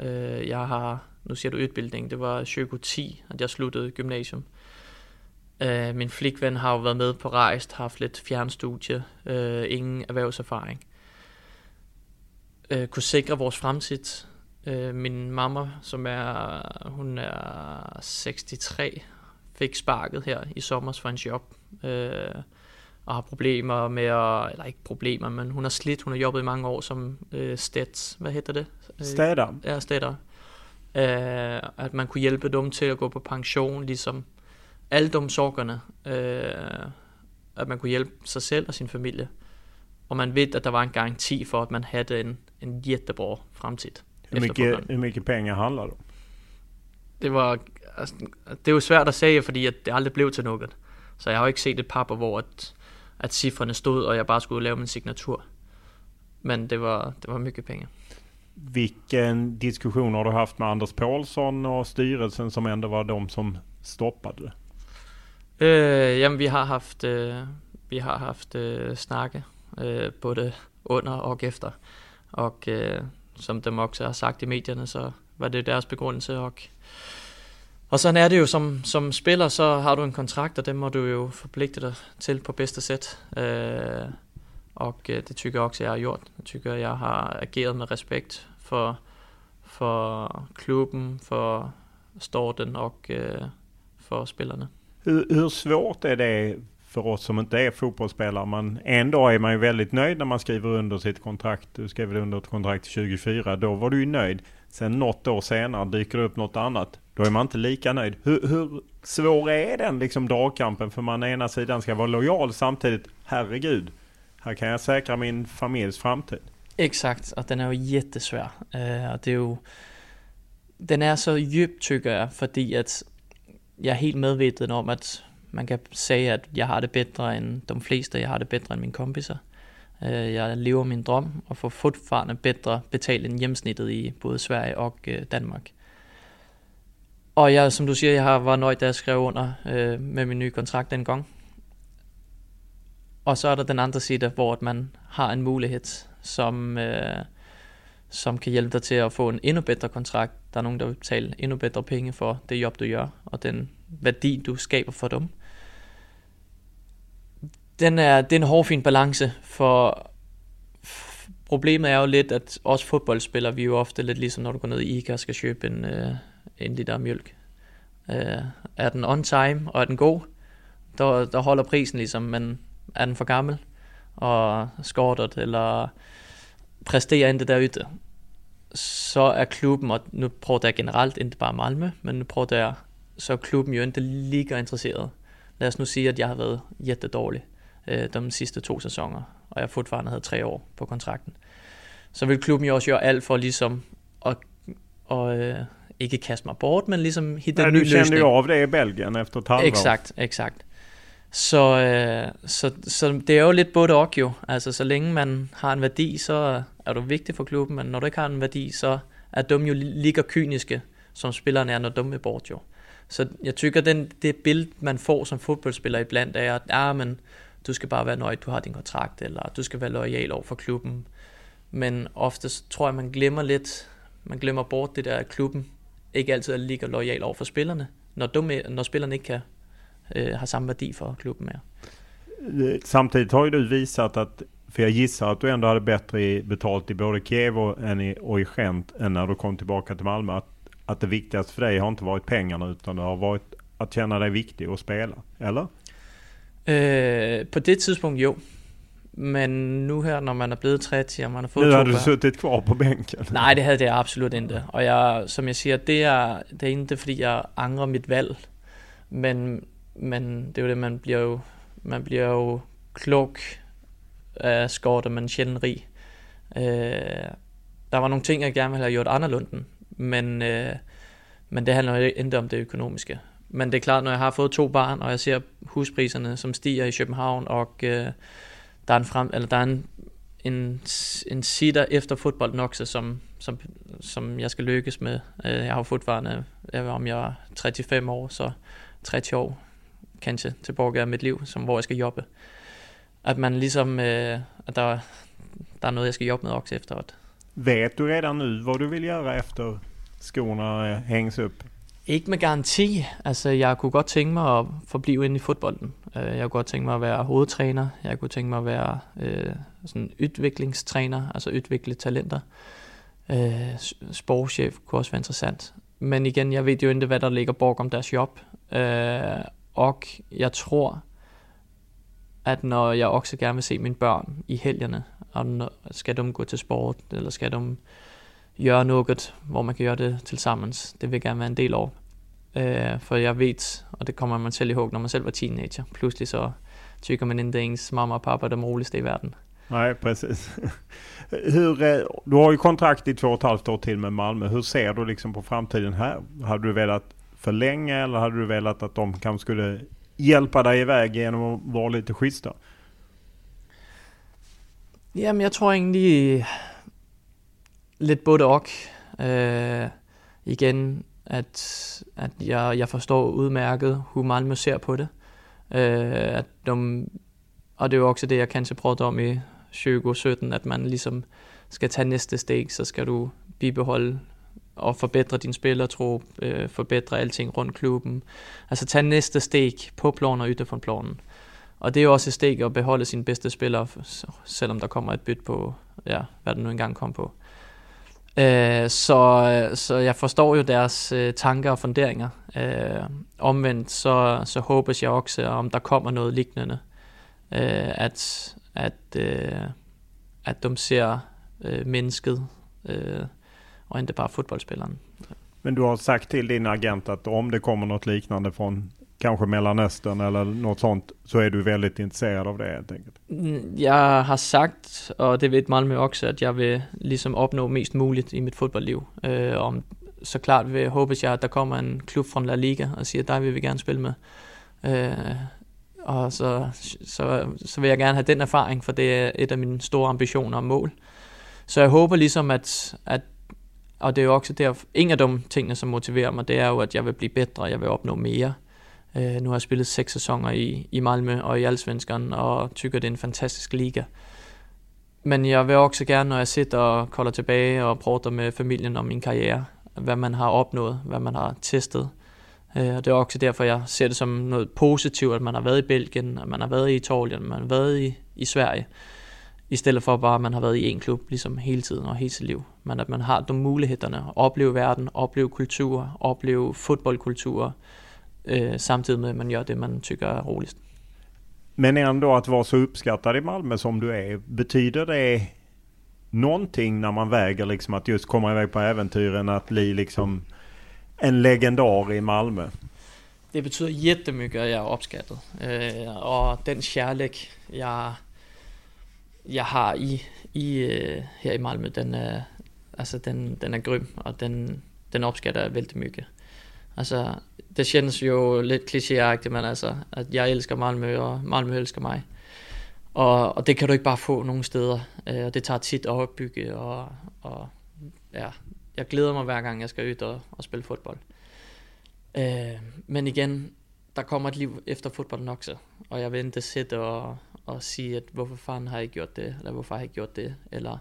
øh, jeg har, nu siger du udbildning, det var 2010, at jeg sluttede gymnasium. Øh, min flikven har jo været med på rejst, haft lidt fjernstudie, øh, ingen erhvervserfaring. Øh, kunne sikre vores fremtid. Øh, min mamma, som er, hun er 63, fik sparket her i sommer for en job. Øh, og har problemer med at, eller ikke problemer, men hun har slidt, hun har jobbet i mange år som øh, stats, hvad hedder det? Städare? Ja, städare. Øh, at man kunne hjælpe dem til at gå på pension, ligesom alle de sorgerne, øh, at man kunne hjælpe sig selv og sin familie. Og man ved, at der var en garanti for, at man havde en, en jättebra fremtid. Hur mycket, hur mycket pengar handlar det om? Det var, altså, det er jo svært at sige, fordi at det aldrig blev til noget. Så jeg har jo ikke set et papir, hvor at, at cifrene stod, og jeg bare skulle lave min signatur. Men det var, det var mycket pengar. Vilken diskussion har du haft med Anders Paulsson och styrelsen som ändå var de som stoppade det? Øh, jamen, vi har haft, øh, vi har haft øh, snakke, øh, både under og efter. Og øh, som dem også har sagt i medierne, så var det deres begrundelse. Og, og sådan er det jo, som, som spiller, så har du en kontrakt, og den må du jo forpligte dig til på bedste sæt. Øh, og øh, det tykker jeg også, jeg har gjort. Jeg tykker, jeg har ageret med respekt for, for klubben, for Storten og øh, for spillerne. Hur, hur svårt är det för oss som inte är fotbollsspelare? Man, en dag är man ju väldigt nöjd när man skriver under sitt kontrakt. Du skrev under ett kontrakt till 2024. Då var du ju nöjd. Sen något år senare dyker det upp något annat. Då är man inte lika nöjd. Hur, hur svår är den liksom dragkampen? För man ena sidan ska vara lojal samtidigt. Herregud, här kan jag säkra min familjs framtid. Exakt, att den är jättesvår. Eh, jättesvær. Uh, det är ju, den är så djup, tycker jag, för att jag är helt medveten om, att man kan sige, at jeg har det bedre end de fleste, jeg har det bedre end mine kompiser. Øh, jeg lever min drøm og får fortfarande bedre betalt end hjemsnittet i både Sverige og øh, Danmark. Og jeg, som du siger, jeg har var nøjd, da jeg skrev under uh, med min nye kontrakt dengang. Og så er der den andre side, hvor man har en mulighed, som, øh, som kan hjælpe dig til at få en endnu bedre kontrakt. Der er nogen, der vil betale endnu bedre penge for det job, du gør, og den værdi, du skaber for dem. Den er, det er en hårfin balance, for problemet er jo lidt, at også fodboldspillere, vi er jo ofte lidt ligesom, når du går ned i ICA og skal købe en, øh, en liter mjølk. Øh, er den on time, og er den god, der, der holder prisen ligesom, men er den for gammel, og skortet, eller præsterer ikke derude, så er klubben, og nu prøver jeg generelt, ikke bare Malmø, men nu prøver jeg, så er klubben jo ikke lige interesseret. Lad os nu sige, at jeg har været jättedårlig øh, de sidste to sæsoner, og jeg fortfarande havde tre år på kontrakten. Så vil klubben jo også gøre alt for ligesom at, og, øh, ikke kaste mig bort, men ligesom hitte Nej, en ny du kände ju av det i Belgien efter ett halvår. Exakt, exakt. Så, øh, så, så det er jo lidt både og jo. Altså, så længe man har en værdi, så er du vigtig for klubben, men når du ikke har en værdi, så er de jo lige så kyniske, som spillerne er, når de er bort jo. Så jeg tykker, den, det billede, man får som fodboldspiller iblandt, er, at ah, men, du skal bare være nøjd, du har din kontrakt, eller du skal være lojal over for klubben. Men ofte tror jeg, man glemmer lidt, man glemmer bort det der, at klubben ikke altid er lige lojal over for spillerne, når, du, når spillerne ikke kan eh, har samma værdi för klubben mere. Øh, Samtidigt har ju du visat att, för jag gissar att du ändå hade bättre betalt i både Kiev och, än i, och i Gent än när du kom tillbaka till Malmö. Att, att det viktigaste för dig har inte varit pengarna utan det har varit att känna dig viktig och spela. Eller? Øh, på det tidspunkt jo. Men nu her, når man er blevet 30, og man har fået to har du børn- suttit kvar på bänken. Nej, det havde jeg absolut ikke. Og jeg, som jeg siger, det er, det er ikke fordi, jeg angrer mit valg. Men men det er jo det, man bliver jo, man bliver jo klog af skort, og man er sjældent rig. Øh, der var nogle ting, jeg gerne ville have gjort anderledes, men, øh, men det handler jo ikke om det økonomiske. Men det er klart, når jeg har fået to barn, og jeg ser huspriserne, som stiger i København, og øh, der er en, frem, eller der er en, en, en sitter efter fodbold nok, som, som, som jeg skal lykkes med. Øh, jeg har jo fortfarande, øh, jeg om jeg er 35 år, så 30 år kanskje tilbage af mit liv, som hvor jeg skal jobbe. At man ligesom, øh, at der, der er noget, jeg skal jobbe med også efteråt. Vet du redan nu vad du vill göra efter skorna øh, hängs upp? Ikke med garanti. Altså, jeg kunne godt tænke mig at forblive inde i fodbolden. Øh, jeg kunne godt tænke mig at være hovedtræner. Jeg kunne tænke mig at være øh, sådan udviklingstræner, altså udvikle talenter. Øh, sportschef kunne også være interessant. Men igen, jeg ved jo ikke, hvad der ligger bag om deres job. Øh, og jeg tror, at når jeg også gerne vil se mine børn i helgerne, og skal de gå til sport, eller skal de gøre noget, hvor man kan gøre det til sammen. Det vil gerne være en del over. Øh, for jeg ved, og det kommer man selv ihåg, når man selv var teenager, pludselig så tycker man inte ens mamma och pappa de roligaste i världen. Nej, precis. Hur, du har ju kontrakt i två och ett halvt år till med Malmö. Hur ser du liksom på framtiden här? Hade du velat förlänga eller hade du velat att de kanske skulle hjälpa dig iväg genom att vara lite schyssta? Jamen, jeg tror egentlig lidt både og. Øh, igen, at, at jeg, jeg forstår udmærket, hvor man ser på det. Øh, at de, og det er jo også det, jeg kanskje prøvede om i 2017, at man ligesom skal tage næste steg, så skal du bibeholde og forbedre din spillertro, øh, forbedre alting rundt klubben. Altså tage næste steg på planen og ytter fra planen. Og det er jo også et steg at beholde sine bedste spillere, selvom der kommer et byt på, ja, hvad det nu engang kom på. Øh, så, så jeg forstår jo deres øh, tanker og funderinger. Øh, omvendt så, så håber jeg også, om der kommer noget lignende, øh, at, at, øh, at de ser øh, mennesket, øh, och inte bara fotbollsspelaren. Men du har sagt till din agent att om det kommer något liknande från kanske Mellanöstern eller något sånt så är du väldigt intresserad av det helt enkelt? Mm, jeg har sagt, og det vet Malmö også, at jeg vil ligesom opnå mest muligt i mit fodboldliv. Øh, eh, om, så klart vil, håber jeg, at der kommer en klub fra La Liga og siger, at dig vil vi gerne spille med. Øh, og så, så, så vil jeg gerne have den erfaring, for det er et af mine store ambitioner og mål. Så jeg håber ligesom, at, at og det er jo også der, en af de tingene, som motiverer mig, det er jo, at jeg vil blive bedre, jeg vil opnå mere. Øh, nu har jeg spillet seks sæsoner i, i Malmø og i Allsvenskan, og tykker, det er en fantastisk liga. Men jeg vil også gerne, når jeg sidder og kolder tilbage og prater med familien om min karriere, hvad man har opnået, hvad man har testet. Øh, og det er også derfor, jeg ser det som noget positivt, at man har været i Belgien, at man har været i Italien, at man har været i, i Sverige i stedet for bare, at man har været i en klub ligesom hele tiden og hele sit liv. Men at man har de mulighederne at opleve verden, opleve kultur, opleve fodboldkultur, øh, samtidig med, at man gør det, man tycker är roligst. Men ändå att vara så uppskattad i Malmö som du är, betyder det någonting när man väger liksom att just komma iväg på äventyren, att bli liksom en legendar i Malmö? Det betyder jättemycket att jag är uppskattad. Øh, och den kärlek jag jeg har i, i øh, her i Malmø, den er, altså den, den er grym, og den, den opskatter jeg vældig mycket. Altså, det känns jo lidt klichéagtigt, men altså, at jeg elsker Malmø, og Malmø elsker mig. Og, og det kan du ikke bare få nogen steder, øh, og det tager tit at opbygge, og, og ja, jeg glæder mig hver gang, jeg skal ud og, og spille fodbold. Øh, men igen, der kommer et liv efter fodbolden også, og jeg vil ikke sætte og, og sige, at hvorfor fanden har jeg gjort det, eller hvorfor har jeg gjort det, eller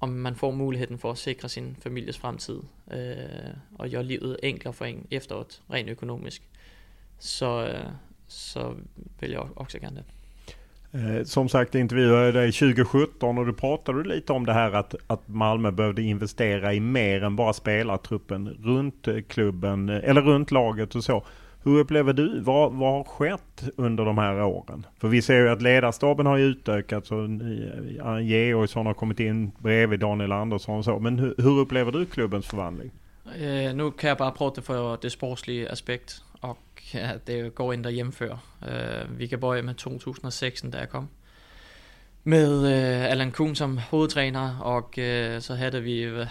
om man får muligheden for at sikre sin families fremtid, øh, og gøre livet enklere for en efteråt, rent økonomisk, så, øh, så vil jeg också gerne det. Eh, som sagt intervjuade dig 2017 och du pratade lite om det här att, att Malmö behövde investera i mer än bara spelartruppen runt eh, klubben eh, eller runt laget och så. Hur upplever du, vad, vad har skett under de här åren? För vi ser ju att ledarstaben har utökats och Georgsson har kommit in bredvid Daniel Andersson och så. Men hur, hur upplever du klubbens förvandling? Eh, nu kan jag bara prata för det sportsliga aspekt, och ja, det går inte att jämföra. Eh, vi kan börja med 2006, där jag kom. Med eh, Allan Kuhn som huvudtränare och eh, så hade vi,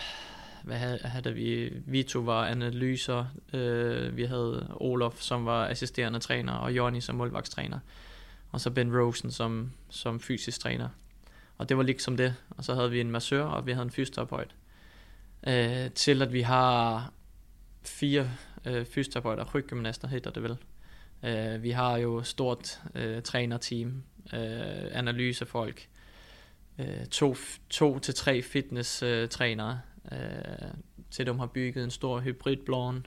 hvad, havde, havde vi, Vito var analyser, øh, vi havde Olof som var assisterende træner, og Jonny som målvagtstræner, og så Ben Rosen som, som fysisk træner. Og det var ligesom det, og så havde vi en massør, og vi havde en fysioterapeut. Øh, til at vi har fire øh, fysioterapeuter, ryggymnaster hedder det vel. Øh, vi har jo stort øh, trænerteam, øh, analysefolk, øh, to, to til tre fitness-trænere, øh, øh, til dem har bygget en stor hybridblån.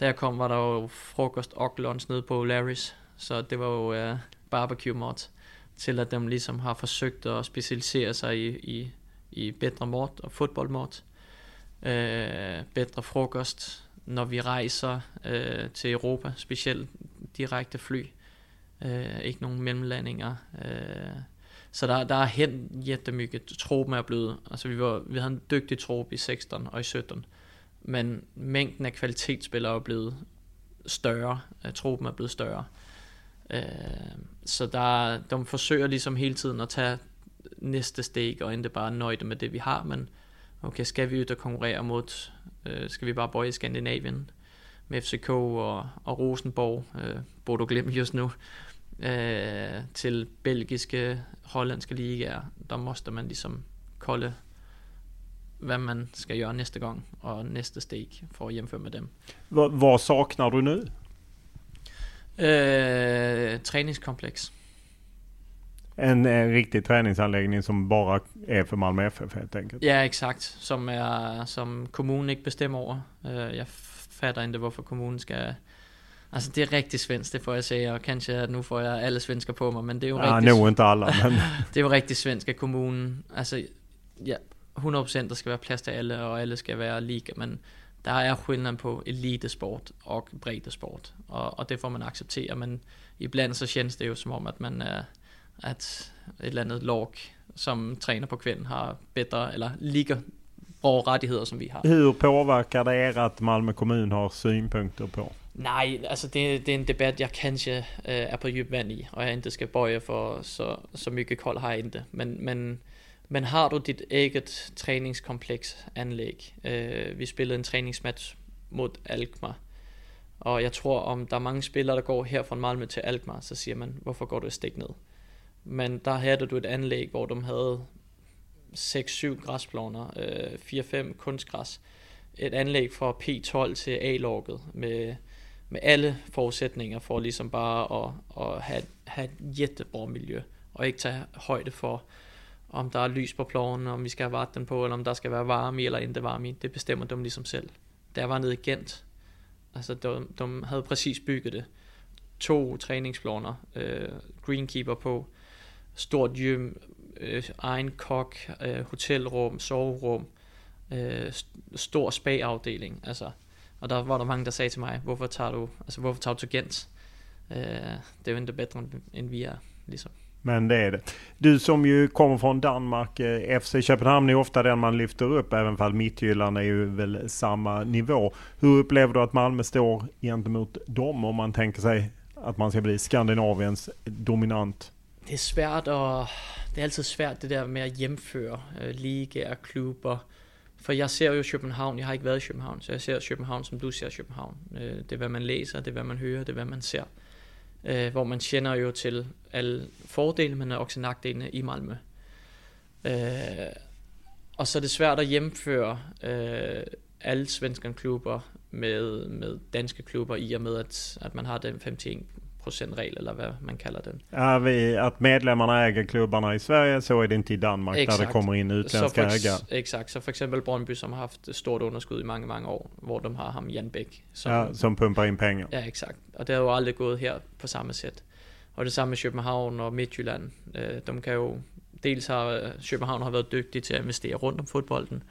Der kom, var der jo frokost og lunch nede på Larry's, så det var jo øh, barbecue mod til at dem ligesom har forsøgt at specialisere sig i, i, i bedre mat og fodboldmat. Øh, bedre frokost, når vi rejser øh, til Europa, specielt direkte fly. Øh, ikke nogen mellemlandinger. Øh, så der, der er hen jättemycket. Tropen er blevet, altså vi, var, vi havde en dygtig trop i 16 og i 17, men mængden af kvalitetsspillere er blevet større. Øh, tropen er blevet større. Øh, så der, de forsøger ligesom hele tiden at tage næste steg, og ikke bare nøjde med det, vi har, men okay, skal vi ud og konkurrere mod, øh, skal vi bare bøje i Skandinavien med FCK og, og Rosenborg, øh, Bodo Glimt just nu, øh, til belgiske, hollandske ligaer, der måste man ligesom kolde, hvad man skal gøre næste gang, og næste steg for at hjemføre med dem. Vad, vad saknar du nu? Eh, träningskomplex. En, en riktig träningsanläggning som bara är för Malmö FF helt enkelt? Ja, exakt. Som, är, som kommunen ikke bestemmer over. Uh, jeg fatter ikke, hvorfor kommunen skal... Altså, det er rigtig svensk, det får jeg sige, og kanskje at nu får jeg alle svensker på mig, men det er jo ja, rigtig... nog inte alla, men... det er jo rigtig svensk af kommunen. Altså, ja, 100% der skal være plads til alle, og alle skal være lige, men der er skillnad på elitesport og breddesport, og, og det får man acceptere, men ibland så känns det jo som om, at man er, at et eller andet lag, som træner på kvinden, har bedre, eller lige bra rettigheder, som vi har. Hur påverkar det er at Malmö kommun har synpunkter på? Nej, altså det, det er en debat, jeg kanskje øh, er på dyb vand i, og jeg ikke skal bøje for så, så mye kold har jeg ikke. Men, men men har du dit eget træningskompleks anlæg? Øh, vi spillede en træningsmatch mod Alkmaar, og jeg tror, om der er mange spillere, der går her fra Malmø til Alkmaar, så siger man, hvorfor går du et stik ned? Men der havde du et anlæg, hvor de havde 6-7 græsploner, øh, 4-5 kunstgræs, et anlæg fra P12 til A-logget med, med alle forudsætninger for ligesom bare at, at have, have et jättebra miljø, og ikke tage højde for om der er lys på ploven, om vi skal have vatten på, eller om der skal være varme i, eller ikke varme i. Det bestemmer de ligesom selv. Da jeg var nede i Gent, altså de, de havde præcis bygget det. To træningsplaner, øh, greenkeeper på, stort gym, øh, egen kok, øh, hotelrum, soverum, øh, stor spa-afdeling. Altså, og der var der mange, der sagde til mig, hvorfor tager du, altså, hvorfor tager du til Gent? Øh, det er jo ikke bedre, end vi er, ligesom. Men det är det. Du som ju kommer från Danmark, eh, FC Köpenhamn är ofta den man lyfter upp, även fall Midtjylland är ju väl samma nivå. Hur upplever du att Malmö står gentemot dem om man tänker sig att man ska bli Skandinaviens dominant? Det är svårt och det är alltid svårt det där med att jämföra äh, liga och klubbar. For jeg ser jo København, jag har ikke været i København, så jag ser København, som du ser København. Øh, det är vad man läser, det är vad man hör, det är vad man ser øh, hvor man kender jo til alle fordele, men også nackdelene i Malmø. Øh, og så er det svært at hjemføre øh, alle svenske klubber med, med danske klubber i og med, at, at man har den 51 regel eller vad man kallar den. Ja, vi, att medlemmarna äger klubbarna i Sverige, så är det inte i Danmark exakt. där det kommer in utländska ägare. Exakt, så för exempel Brøndby som har haft stort underskud i mange, mange år, hvor de har ham Jan Bæk. Som, ja, som pumpar in pengar. Ja, exakt. Och det har jo aldrig gået her på samme sätt. Och det samme med København og Midtjylland. Øh, de kan jo, dels har København har været dygtige til at investere rundt om fodbolden,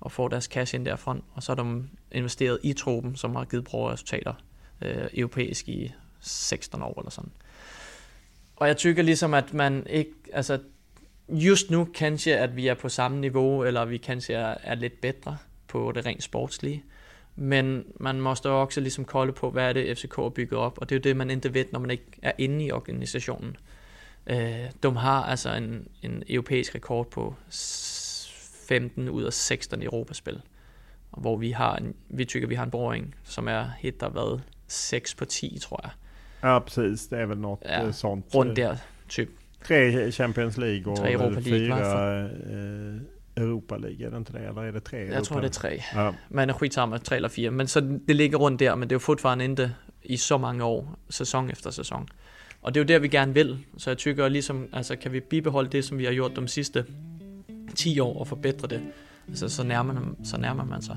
og få deres cash ind derfra, og så har de investeret i truppen, som har givet bra resultater øh, europæisk i 16 år eller sådan. Og jeg tykker ligesom, at man ikke, altså just nu kanskje, at vi er på samme niveau, eller vi kanskje er, er lidt bedre på det rent sportslige. Men man måste også ligesom kolde på, hvad er det FCK er bygget op, og det er jo det, man ikke ved, når man ikke er inde i organisationen. Øh, de har altså en, en europæisk rekord på 15 ud af 16 Europaspil, hvor vi har en, vi tycker vi har en boring, som er helt der været 6 på 10, tror jeg. Ja, precis. Det är väl något Ja, eh, sånt. Rundt der, typ. Tre Champions League och Tre Europa League, fyra eh, Europa League, är det inte det? Eller är det tre? Jeg tror, Europa det er tre. Ja. Men skitsamma, tre eller fire. Men så det ligger rundt der, men det jo fortfarande ikke i så mange år, sæson efter sæson. Og det er jo der, vi gerne vil. Så jeg tykker ligesom, altså kan vi bibeholde det, som vi har gjort de sidste 10 år og forbedre det, altså, så, nærmer, så nærmer man sig.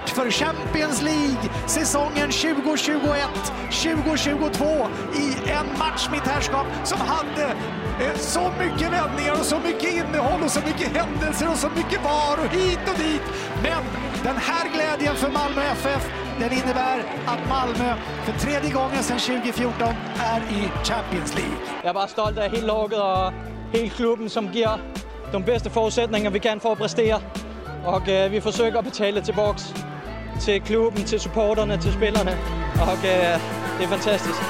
start för Champions League säsongen 2021-2022 i en match mitt herrskap som hade eh, så mycket vändningar och så mycket innehåll och så mycket händelser och så mycket var och hit och dit. Men den här glädjen för Malmö FF den innebär att Malmö för tredje gången sedan 2014 är i Champions League. Jag är bara stolt över hela laget och hela klubben, som ger de bästa förutsättningar vi kan få att prestera. Og øh, vi forsøger at betale tilbage til klubben, til supporterne, til spillerne. Og øh, det er fantastisk.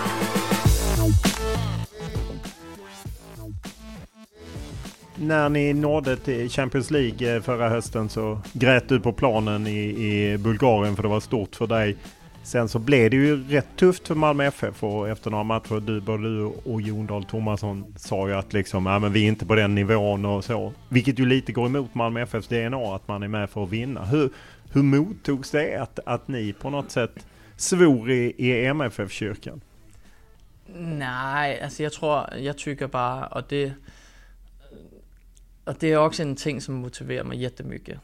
När ni nådde till Champions League eh, förra hösten så grät du på planen i, i Bulgarien för det var stort för dig. Sen så blev det ju rätt tufft för Malmö FF och efter några matcher, du, både du och Jon Dahl Tomasson sa ju att liksom, ja, men vi är inte på den nivån och så. Vilket ju lite går emot Malmö FFs DNA, att man är med för att vinna. Hur, hur mottogs det att, att ni på något sätt svor i, i MFF-kyrkan? Nej, altså jeg tror, jeg tykker bare, og det, og det er også en ting, som motiverer mig jättemycket.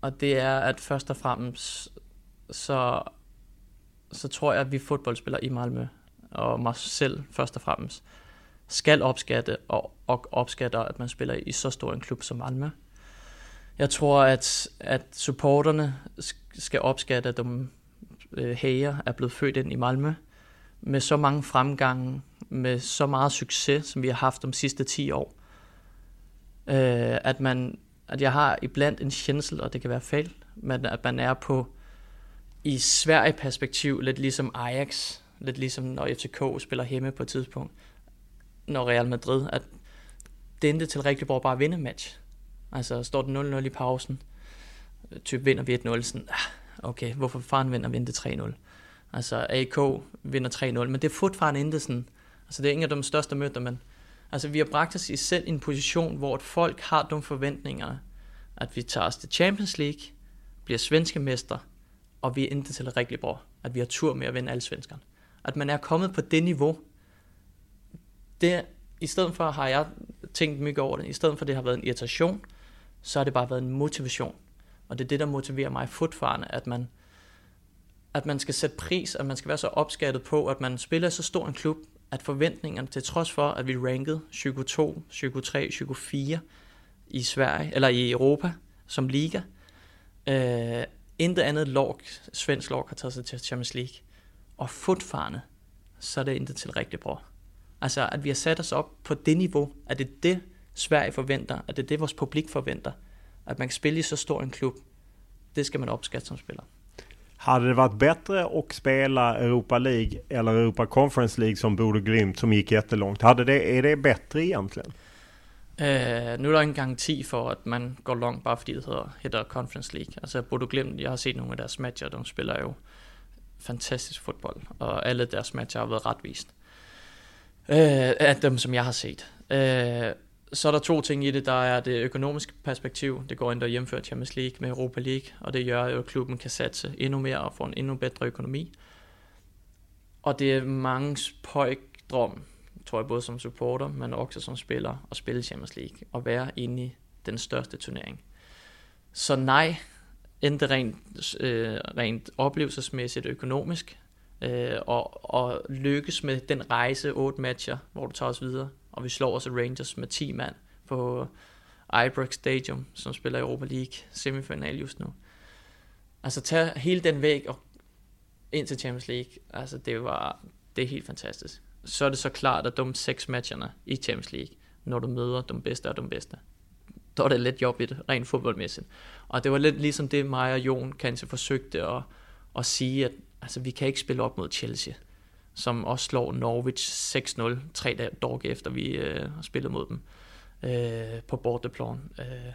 Og det er, at først og fremmest, så, så tror jeg, at vi fodboldspillere i Malmø, og mig selv først og fremmest, skal opskatte og, og opskatter, at man spiller i så stor en klub som Malmø. Jeg tror, at, at supporterne skal opskatte, at de øh, hæger er blevet født ind i Malmø, med så mange fremgange, med så meget succes, som vi har haft de sidste 10 år, øh, at man, at jeg har iblandt en tjensel, og det kan være fejl, men at man er på, i Sverige perspektiv, lidt ligesom Ajax, lidt ligesom når FCK spiller hjemme på et tidspunkt, når Real Madrid, at det endte til rigtig bare at vinde match. Altså står det 0-0 i pausen, typ vinder vi 1-0, sådan, ah, okay, hvorfor faren vinder vi det 3-0? Altså AK vinder 3-0, men det er fortfarande ikke sådan, altså det er ingen af de største møder, men altså vi har bragt os i selv en position, hvor folk har de forventninger, at vi tager os til Champions League, bliver svenske mester, og vi er ikke til rigtig bra, at vi har tur med at vinde alle svenskerne. At man er kommet på det niveau, det, i stedet for har jeg tænkt mye over det, i stedet for det har været en irritation, så har det bare været en motivation. Og det er det, der motiverer mig fortfarande, at man, at man skal sætte pris, at man skal være så opskattet på, at man spiller så stor en klub, at forventningerne, til trods for, at vi rankede 22, 23, 24 i Sverige, eller i Europa som liga, øh, intet andet log, svensk log har taget sig til Champions League. Og fortfarande, så er det intet til rigtig bra. Altså, at vi har sat os op på det niveau, at det er det, Sverige forventer, at det er det, vores publik forventer. At man kan spille i så stor en klub, det skal man opskatte som spiller. Hade det varit bättre att spela Europa League eller Europa Conference League som Bodø Glimt som gick jättelångt? Hade det, är det bättre egentligen? Uh, nu er der en garanti for, at man går langt, bare fordi det hedder, hedder Conference League. Altså Bodo Glimt, jeg har set nogle af deres matcher, de spiller jo fantastisk fodbold, og alle deres matcher har været retvist. Uh, øh, af dem, som jeg har set. Uh, så er der to ting i det. Der er det økonomiske perspektiv. Det går ind og hjemfører Champions League med Europa League, og det gør jo, at klubben kan satse endnu mere og få en endnu bedre økonomi. Og det er mange drøm, tror jeg, både som supporter, men også som spiller, og spille Champions League og være inde i den største turnering. Så nej, endte rent, øh, rent oplevelsesmæssigt økonomisk, øh, og, og lykkes med den rejse, otte matcher, hvor du tager os videre, og vi slår også Rangers med 10 mand på Ibrox Stadium, som spiller Europa League semifinal just nu. Altså tage hele den væg og ind til Champions League, altså det var, det er helt fantastisk. Så er det så klart, at de seks matcherne i Champions League, når du møder de bedste og de bedste, der er det lidt job i det, rent fodboldmæssigt. Og det var lidt ligesom det, mig og Jon kanskje forsøgte at, at sige, at altså, vi kan ikke spille op mod Chelsea som også slår Norwich 6-0, tre dage efter vi øh, har spillet mod dem øh, på borteplan. Øh,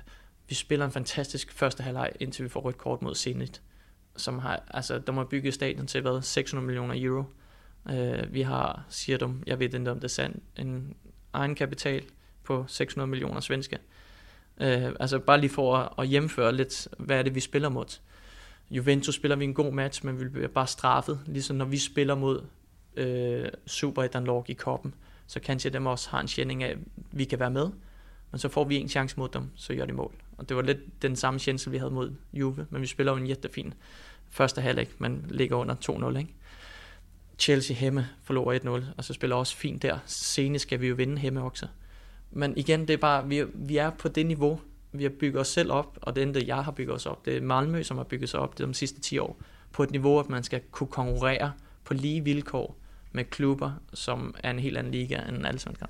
vi spiller en fantastisk første halvleg, indtil vi får rødt kort mod Zenit, som har, altså, der må bygge stadion til, hvad, 600 millioner euro. Øh, vi har, siger dem, jeg ved ikke om det er sandt, en egen kapital på 600 millioner svenske. Øh, altså bare lige for at, at hjemføre lidt, hvad er det, vi spiller mod. Juventus spiller vi en god match, men vi bliver bare straffet, ligesom når vi spiller mod øh, Superettan-lag i koppen, så kanskje dem også har en tjening af, at vi kan være med, men så får vi en chance mod dem, så gør de mål. Og det var lidt den samme chance, vi havde mod Juve, men vi spiller jo en jättefin første halvleg, man ligger under 2-0, ikke? Chelsea hjemme forlorer 1-0, og så spiller også fint der. Senest skal vi jo vinde hjemme også. Men igen, det er bare, vi, vi er på det niveau, vi har bygget os selv op, og det endte, jeg har bygget os op. Det er Malmø, som har bygget sig op de sidste 10 år, på et niveau, at man skal kunne konkurrere på lige vilkår med klubber, som är en helt anden liga än allsvenskan.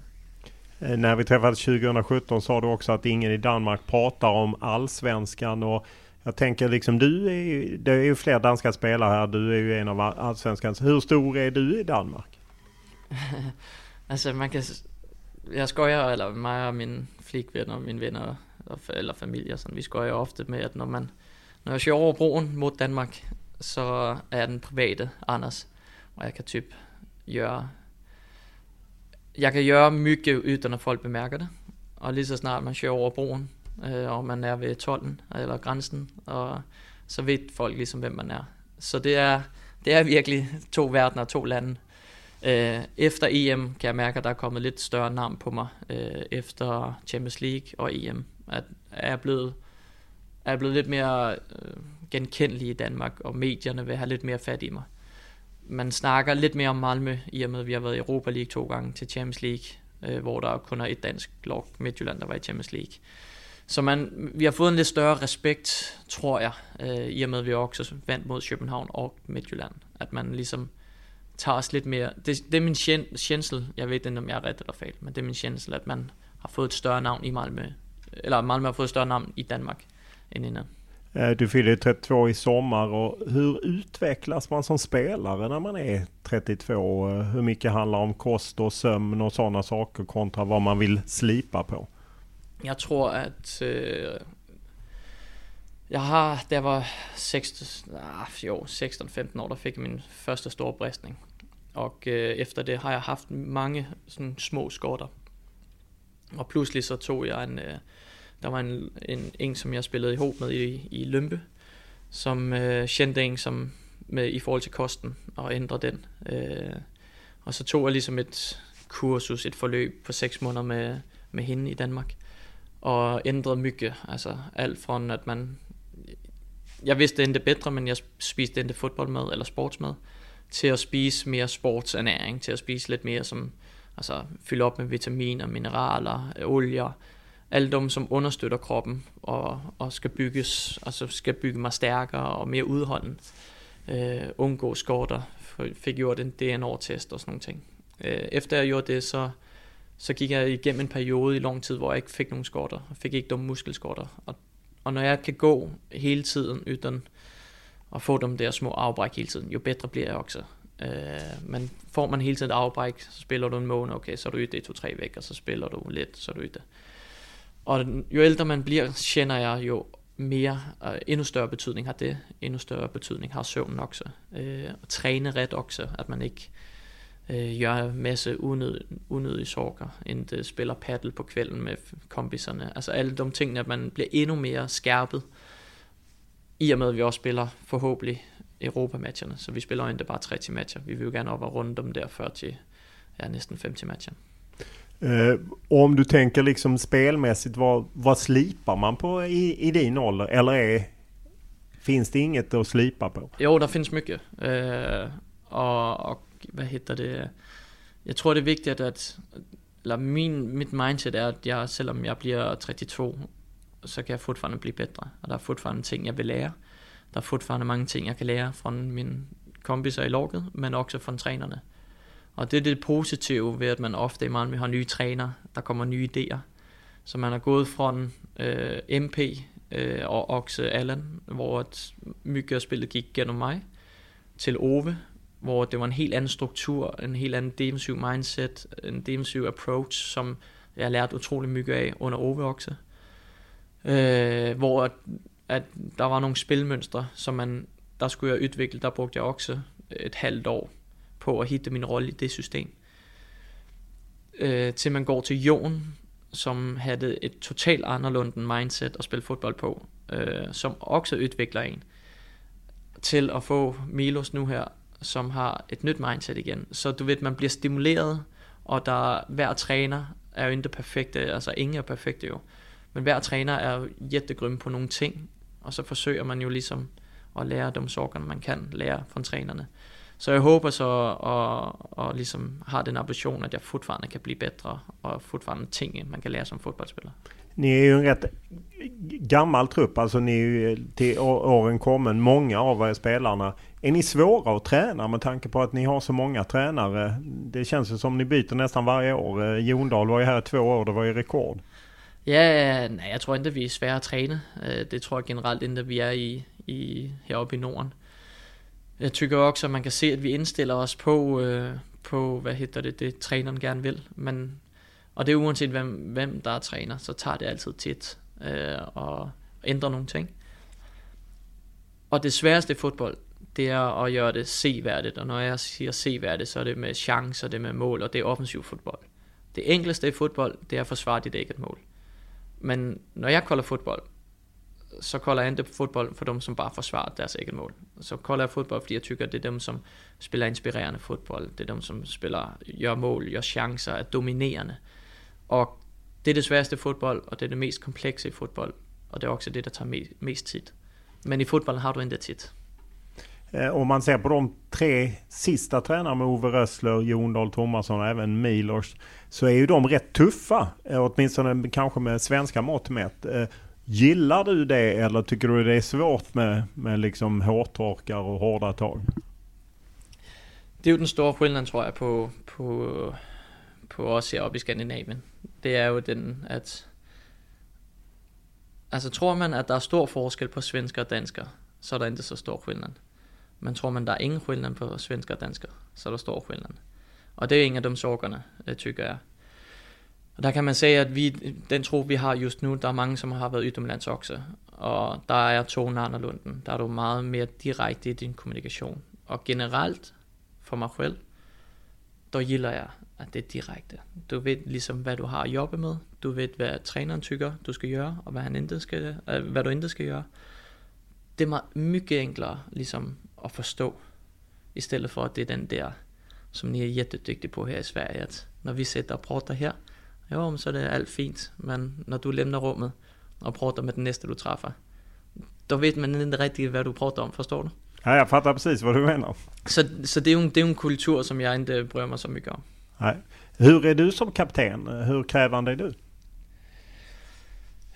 Eh, när vi träffades 2017 sa du också att ingen i Danmark pratar om allsvenskan och jag tänker liksom du är ju, det är ju fler danska spelare här, du är ju en av allsvenskans. Hur stor är du i Danmark? alltså man kan, jag skojar, eller mig och min flickvän och min vänner eller familj och vi skojar ofta med att när man, när jag kör över bron mot Danmark så är den private Anders och jag kan typ gøre... Jeg kan gøre mycket uden at folk bemærker det. Og lige så snart man kører over broen, øh, og man er ved tolden eller grænsen, og så ved folk ligesom, hvem man er. Så det er, det er virkelig to verdener, og to lande. Øh, efter EM kan jeg mærke, at der er kommet lidt større navn på mig, øh, efter Champions League og EM. At er jeg blevet, er blevet lidt mere øh, genkendelig i Danmark, og medierne vil have lidt mere fat i mig man snakker lidt mere om Malmø, i og med at vi har været i Europa League to gange til Champions League, øh, hvor der kun er et dansk lag, Midtjylland, der var i Champions League. Så man, vi har fået en lidt større respekt, tror jeg, øh, i og med at vi også vandt mod København og Midtjylland. At man ligesom tager os lidt mere... Det, det er min kjensel, jeg ved ikke, om jeg er ret eller fejl, men det er min kjensel, at man har fået et større navn i Malmø. Eller Malmø har fået et større navn i Danmark end inden. Eh, du fyller 32 i sommar och hur utvecklas man som spelare när man är 32? Eh, hur mycket handlar om kost och sömn och sådana saker kontra vad man vill slipa på? Jeg tror at øh, jeg har, da jeg var 16, ah, 16-15 år, der fik jeg min første store bristning. Og øh, efter det har jeg haft mange sådan, små skorter. Og pludselig så tog jeg en, øh, der var en, en, en som jeg spillede i med i, i Lømpe, som øh, kendte en som med, i forhold til kosten og ændre den. Øh, og så tog jeg ligesom et kursus, et forløb på 6 måneder med, med hende i Danmark. Og ændrede mycket, altså alt fra at man, jeg vidste endte bedre, men jeg spiste endte fodboldmad eller sportsmad, til at spise mere sportsernæring, til at spise lidt mere som, altså fylde op med vitaminer, mineraler, olier, alle dem, som understøtter kroppen og, og skal bygges, altså skal bygge mig stærkere og mere udholden. Øh, undgå skorter, fik gjort en DNR-test og sådan nogle ting. Øh, efter jeg gjorde det, så, så gik jeg igennem en periode i lang tid, hvor jeg ikke fik nogen skorter. Jeg fik ikke dumme muskelskorter. Og, og når jeg kan gå hele tiden uden at få dem der små afbræk hele tiden, jo bedre bliver jeg også. Øh, men får man hele tiden afbræk, så spiller du en måned, okay, så er du i det 2-3 væk, og så spiller du lidt, så er du i det. Og jo ældre man bliver, kender jeg jo mere, og endnu større betydning har det, endnu større betydning har søvnen også. Øh, og træne ret også, at man ikke uh, gør en masse unød, unødige sorger, end det spiller paddle på kvælden med kompiserne. Altså alle de ting, at man bliver endnu mere skærpet, i og med at vi også spiller forhåbentlig Europa-matcherne, så vi spiller ikke bare 30 matcher. Vi vil jo gerne op og runde dem der 40, ja, næsten 50 matcher. Uh, om du tänker liksom spelmässigt, vad, vad slipar man på i, i din ålder? Eller är, finns det inget att slipa på? Jo, det finns mycket. Uh, och, och hvad hedder det? Jag tror det är viktigt att, eller min, mit mindset er, att jeg, selvom jag blir 32, så kan jeg fortfarande bli bättre. og det är fortfarande ting jag vill lära. Der er fortfarande många ting jag kan lära från min kompiser i laget, men också från tränarna. Og det er det positive ved, at man ofte i Malmø har nye træner, der kommer nye idéer. Så man er gået fra øh, MP øh, og Oxe Allen, hvor et mygge af spillet gik gennem mig, til Ove, hvor det var en helt anden struktur, en helt anden defensiv mindset, en defensiv approach, som jeg lærte utrolig mye af under Ove også. Øh, hvor at, at der var nogle spilmønstre, som man, der skulle jeg udvikle, der brugte jeg også et halvt år på at hitte min rolle i det system. Øh, til man går til Jon, som havde et totalt anderledes mindset at spille fodbold på, øh, som også udvikler en, til at få Milos nu her, som har et nyt mindset igen. Så du ved, man bliver stimuleret, og der hver træner er jo ikke perfekte, altså ingen er perfekte jo, men hver træner er jo jättegrym på nogle ting, og så forsøger man jo ligesom at lære de sorgerne, man kan lære fra trænerne. Så jeg håber så at, at ligesom har den ambition, at jeg fortfarande kan bli bedre, og fortfarande ting man kan lære som fodboldspiller. Ni är ju en rätt gammal trupp, alltså ni är ju till åren kommen, många av er spelarna. Är ni svåra att träna med tanke på att ni har så många tränare? Det känns ju som ni byter nästan varje år. Eh, Jondal var ju här två år, det var ju rekord. Ja, nej, jag tror inte vi är svære att träna. Eh, det tror jag generellt inte vi är i, i heroppe i Norden. Jeg tykker også, at man kan se, at vi indstiller os på, øh, på hvad hedder det, det træneren gerne vil. Men, og det er uanset hvem, hvem der er træner, så tager det altid tit øh, og ændre nogle ting. Og det sværeste i fodbold, det er at gøre det seværdigt. Og når jeg siger seværdigt, så er det med chancer, det er med mål, og det er offensiv fodbold. Det enkleste i fodbold, det er at forsvare dit eget mål. Men når jeg kolder fodbold, så kolder jeg ikke fodbold for dem, som bare forsvarer deres eget mål. Så kolder jeg fodbold, fordi jeg tykker, det er dem, som spiller inspirerende fodbold. Det er dem, som spiller, gør mål, gør chancer, er dominerende. Og det er det sværeste fodbold, og det er det mest komplekse i fodbold. Og det er også det, der tager mest tid. Men i fodbold har du ikke tid. Eh, om man ser på de tre sista tränarna med Ove Rössler, Jon Dahl Tomasson och även Milos så är ju de rätt tuffa. Eh, åtminstone kanske med svenska mått mätt. Eh, gillar du det eller tycker du det är svårt med, med liksom hårtorkar och hårda tag? Det är ju den stora skillnad tror jag på, på, på oss här uppe i Skandinavien. Det är ju den, att... Alltså tror man, att det är stor forskel på svenskar och danskar så er der ikke så stor skillnad. Man tror man, der er ingen skillnad på svensker og dansker, så der står skillnad. Og det er en af de sorgerne, øh, tykker jeg. Og der kan man sige, at vi, den tro, vi har just nu, der er mange, som har været ytterlands også. Og der er tonen anderledes. Der er du meget mere direkte i din kommunikation. Og generelt, for mig selv, der gilder jeg, at det er direkte. Du ved ligesom, hvad du har at jobbe med. Du ved, hvad træneren tykker, du skal gøre, og hvad, han ikke skal, øh, hvad du ikke skal gøre. Det er meget mye enklere ligesom, at forstå, i stedet for at det er den der, som ni er jättedygtige på her i Sverige, at når vi sætter prater her, jo, så er det alt fint, men når du lämnar rummet og pratar med den næste, du träffar, då vet man inte riktigt vad du pratar om, förstår du? Ja, jag fattar precis vad du menar. Så, så det, är ju, det är en kultur som jag inte bryr mig så mycket om. Nej. Hur är du som kapten? Hur krävande är du?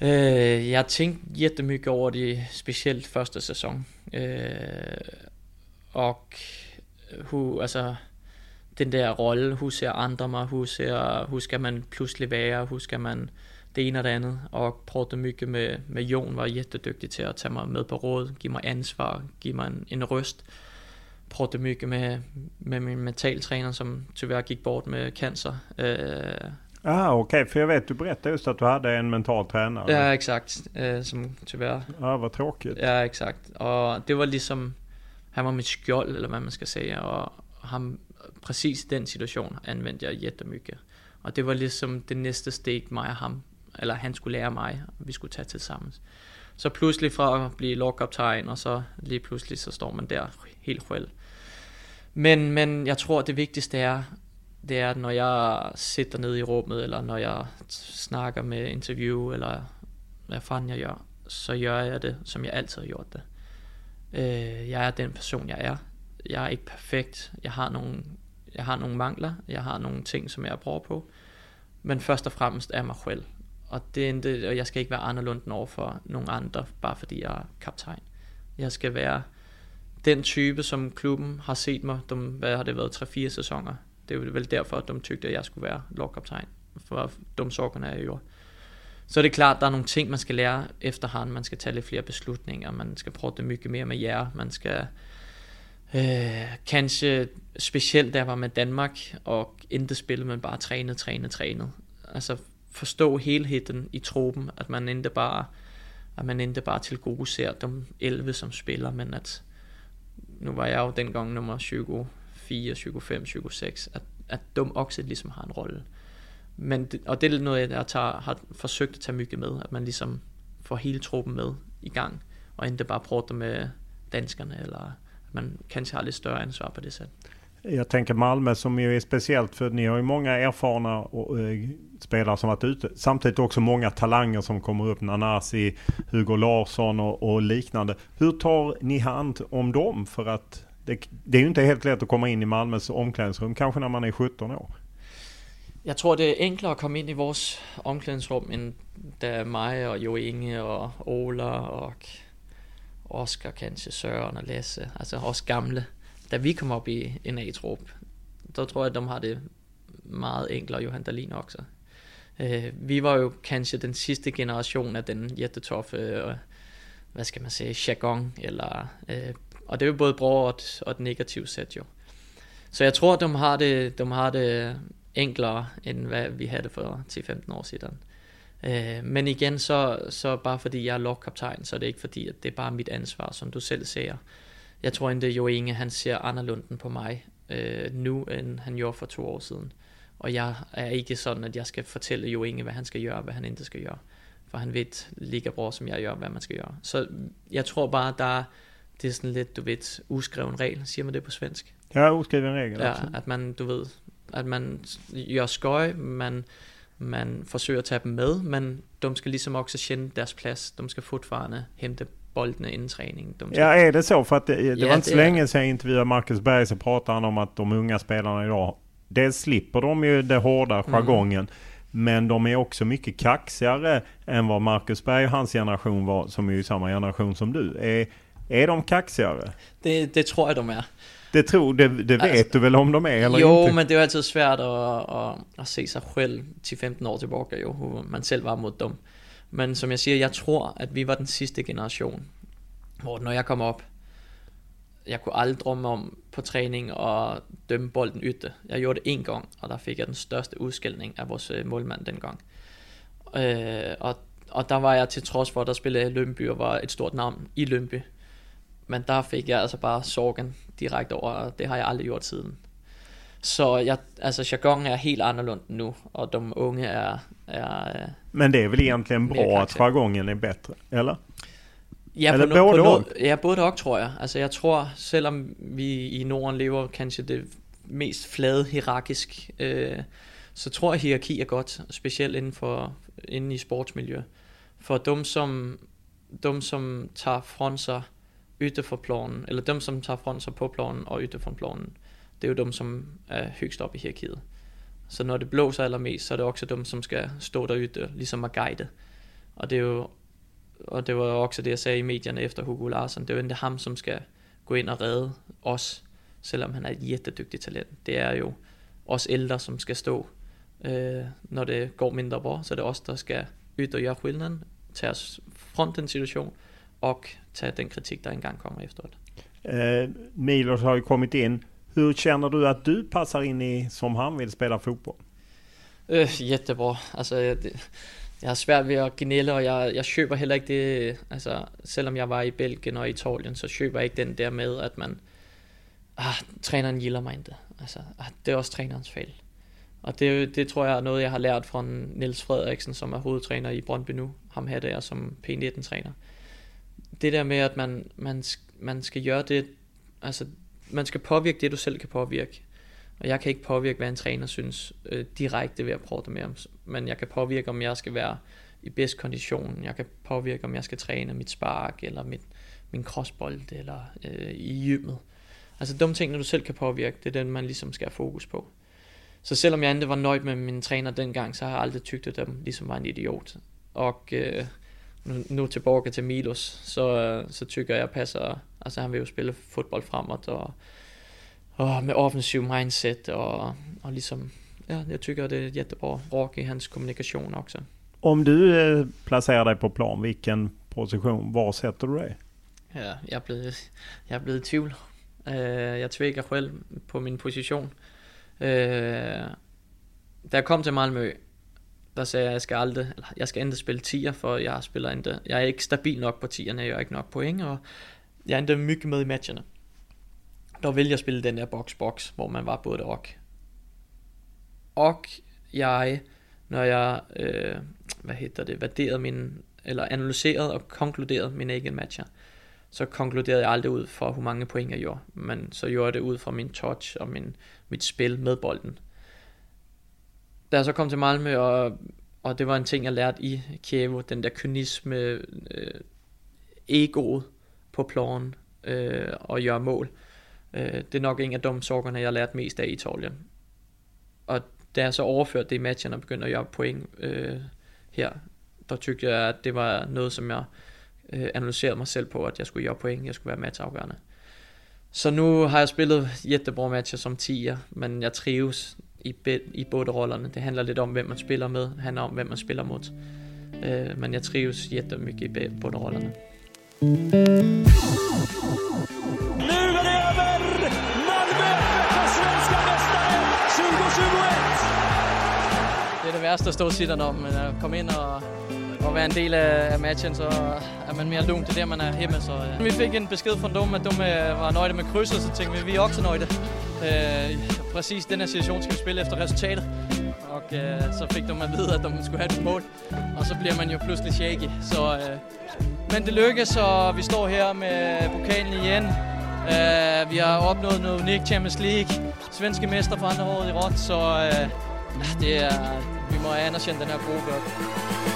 Uh, jeg har tænkt jättemycket over det, specielt første sæson. Uh, og hur, altså, den der rolle, hur ser andre mig, hur, ser, hur skal man pludselig være, hur skal man det ene og det andet, og prøvede mycket med, med Jon, var jättedygtig til at tage mig med på råd, give mig ansvar, give mig en, en røst. Prøvede mycket med, med min mentaltræner, som tyvärr gik bort med cancer. Uh, Ah, okej, okay. för jag vet du berättade just att du hade en mental tränare. Ja, exakt. Uh, som tyvärr... Ja, vad tråkigt. Ja, exakt. Och det var liksom, han var mit skjold, eller hvad man skal sige, og ham, præcis i den situation anvendte jeg jättemycket. Og det var ligesom det næste steg, mig og ham, eller han skulle lære mig, og vi skulle tage til sammen. Så pludselig fra at blive lovkaptajn, og så lige pludselig så står man der helt selv. Men, men jeg tror, det vigtigste er, det er, at når jeg sidder nede i rummet, eller når jeg snakker med interview, eller hvad fanden jeg gør, så gør jeg det, som jeg altid har gjort det. Øh, jeg er den person, jeg er. Jeg er ikke perfekt. Jeg har nogle, jeg har nogle mangler. Jeg har nogle ting, som jeg bruger på. Men først og fremmest er mig selv. Og, det er det, og jeg skal ikke være anderledes over for nogle andre, bare fordi jeg er kaptajn. Jeg skal være den type, som klubben har set mig, de, hvad har det været, 3-4 sæsoner. Det er vel derfor, at de tykte, at jeg skulle være lovkaptajn, for de sorgerne er jo. Så er det klart, der er nogle ting, man skal lære efterhånden. Man skal tage lidt flere beslutninger, man skal prøve det mycket mere med jer, man skal øh, kanskje specielt der var med Danmark, og intet spille, men bare træne, træne, træne. Altså forstå helheden i truppen, at man ikke bare at man ikke bare til gode ser de 11, som spiller, men at nu var jeg jo dengang nummer 24, 25, 26, at, at de også ligesom har en rolle. Men det, og det er noget, jeg tager, har forsøgt at tage mygge med, at man ligesom får hele truppen med i gang, og ikke bare prøver med danskerne, eller at man kanskje har lidt større ansvar på det sätt. Jag tänker Malmö som ju är speciellt för ni har ju många erfarna och, äh, øh, spelare som varit ute. Samtidigt också många talanger som kommer upp. Nanasi, Hugo Larsson och, och liknande. Hur tar ni hand om dem? För att det, det är ju inte helt lätt att komma in i Malmös omklädningsrum kanske när man är 17 år. Jeg tror, det er enklere at komme ind i vores omklædningsrum, end da mig og Jo Inge og Ola og Oscar, kanskje Søren og Lasse, altså også gamle, da vi kom op i en A-trup, der tror jeg, at de har det meget enklere, Johan Dahlin også. Øh, vi var jo kanskje den sidste generation af den jættetoffe, øh, hvad skal man sige, jargon, eller, øh, og det er jo både bra og et, og et negativt sæt jo. Så jeg tror, de har det, de har det enklere, end hvad vi havde for 10-15 år siden. Øh, men igen, så, så bare fordi jeg er lovkaptajn, så er det ikke fordi, at det er bare mit ansvar, som du selv siger. Jeg tror ikke, Jo Inge, han ser anderledes på mig øh, nu, end han gjorde for to år siden. Og jeg er ikke sådan, at jeg skal fortælle Jo Inge, hvad han skal gøre, og hvad han ikke skal gøre. For han ved lige bra som jeg gør, hvad man skal gøre. Så jeg tror bare, der det er sådan lidt, du ved, uskreven regel, siger man det på svensk? Ja, uskreven regel. Ja, at man, du ved, at man gør skøj, man, man forsøger at tage dem med, men de skal ligesom også kende deres plads. De skal fortfarande hente boldene inden träning. De ja, är det så? För att det, det ja, var inte så länge sedan jag intervjuade Marcus Berg så pratade han om att de unga spelarna idag, dels slipper de ju det hårda mm. jargongen, mm. men de är också mycket kaxigare än vad Marcus Berg och hans generation var, som är ju samma generation som du. Är, är de kaxigare? Det, det tror jag de är. Det, tror, det, det vet alltså, du väl om de är eller jo, inte? Jo, men det är alltid svårt att, att, att se sig själv till 15 år tillbaka, jo, hur man själv var mot dem. Men som jeg siger, jeg tror, at vi var den sidste generation, hvor når jeg kom op, jeg kunne aldrig drømme om på træning og dømme bolden ytte. Jeg gjorde det en gang, og der fik jeg den største udskældning af vores øh, målmand dengang. Øh, og, og der var jeg til trods for, at der spillede Lønby og var et stort navn i Lønby. Men der fik jeg altså bare sorgen direkte over, og det har jeg aldrig gjort siden. Så jeg, altså jargon er helt anderledes nu, og de unge er... er øh, Men det är väl egentligen bra att jargongen är bättre, eller? Ja, Eller på, no, både på no, ja, både og, tror jeg. Altså, jeg tror, selvom vi i Norden lever kanskje det mest flade hierarkisk, øh, så tror jeg, at hierarki er godt, specielt inden, for, inden i sportsmiljø. For dem, som, dem, som tager fra sig ytter for planen, eller dem, som tager fra sig på planen og ytter for planen, det er jo dem, som er højst op i hierarkiet. Så når det blåser allermest, så er det også dem, som skal stå der ytter, ligesom at guide. Og det er jo og det var også det, jeg sagde i medierne efter Hugo Larsen, det er jo ikke ham, som skal gå ind og redde os, selvom han er et jättedygtigt talent. Det er jo os ældre, som skal stå, øh, når det går mindre bra, så det er os, der skal ud og gøre skillnaden, tage os front den situation, og tage den kritik, der engang kommer efteråt. Eh, Milos har ju kommit in. Hur känner du att du passar in i som han vill spela fotboll? Øh, jättebra. Altså, jeg, det, jeg har svært ved at gnælle, og jeg, jeg køber heller ikke det, altså, selvom jeg var i Belgien og Italien, så køber jeg ikke den der med, at man, ah, træneren gilder mig ikke. Altså, ah, det er også trænerens fejl. Og det, det tror jeg er noget, jeg har lært fra Niels Frederiksen, som er hovedtræner i Brøndby nu. Ham her der som P19-træner. Det der med, at man, man, man skal gøre det, altså man skal påvirke det, du selv kan påvirke. Og jeg kan ikke påvirke, hvad en træner synes øh, direkte ved at prøve det med ham. Men jeg kan påvirke, om jeg skal være i bedst kondition. Jeg kan påvirke, om jeg skal træne mit spark, eller mit, min crossbold, eller øh, i gymmet. Altså dumme ting, når du selv kan påvirke, det er den, man ligesom skal have fokus på. Så selvom jeg endte var nøjt med min træner dengang, så har jeg aldrig tygt, at dem ligesom var en idiot. Og øh, nu, nu tilbage til Milos, så, så tykker jeg passer, altså han vil jo spille fodbold fremad, og, og med offensiv mindset, og, og ligesom, ja, jeg tycker det är jättebra, rak i hans kommunikation också. Om du eh, placerar dig på plan, vilken position, var sätter du dig? Ja, jeg er blevet, jeg er blevet i tvivl. Uh, jeg tvækker selv på min position. Uh, da jeg kom til Malmø, der sagde jeg, at jeg skal aldrig, eller jeg skal endda spille 10'er, for jeg spiller endda, jeg er ikke stabil nok på 10'erne, jeg har ikke nok point, og jeg endte mygge med i matcherne. Der vil jeg spille den der box-box, hvor man var både og. Og jeg, når jeg, øh, hvad hedder det, vurderede min, eller analyserede og konkluderede mine egen matcher, så konkluderede jeg aldrig ud fra, hvor mange point jeg gjorde, men så gjorde jeg det ud fra min touch og min, mit spil med bolden da jeg så kom til Malmø, og, og det var en ting, jeg lærte i Kiev, den der kynisme, øh, egoet på planen øh, og gøre mål. Øh, det er nok en af de sorgerne, jeg har lært mest af i Italien. Og da jeg så overførte det i matchen og begyndte at gøre point øh, her, der tykte jeg, at det var noget, som jeg øh, analyserede mig selv på, at jeg skulle gøre point, jeg skulle være matchafgørende. Så nu har jeg spillet jättebra matcher som 10'er, men jeg trives i, i både rollerne. Det handler lidt om, hvem man spiller med, det handler om, hvem man spiller mod. Øh, men jeg trives jättemycket i både rollerne. Nu er det over! Malmö er svenska mästare 2021! Det er det værste at stå og sige om, men at komme ind og, og være en del af matchen, så er man mere lugn til det, man er hjemme. Så, ja. Vi fik en besked fra dem, at de øh, var nøjde med krydset, så tænkte vi, vi er også nøjde. Øh, præcis den her situation skal vi spille efter resultatet. Og øh, så fik de at vide, at de skulle have et mål. Og så bliver man jo pludselig shaky. Så, øh, men det lykkes, og vi står her med pokalen igen. Øh, vi har opnået noget unikt Champions League. Svenske mester for andre året i råd, så øh, det er, vi må anerkende den her gruppe. gør.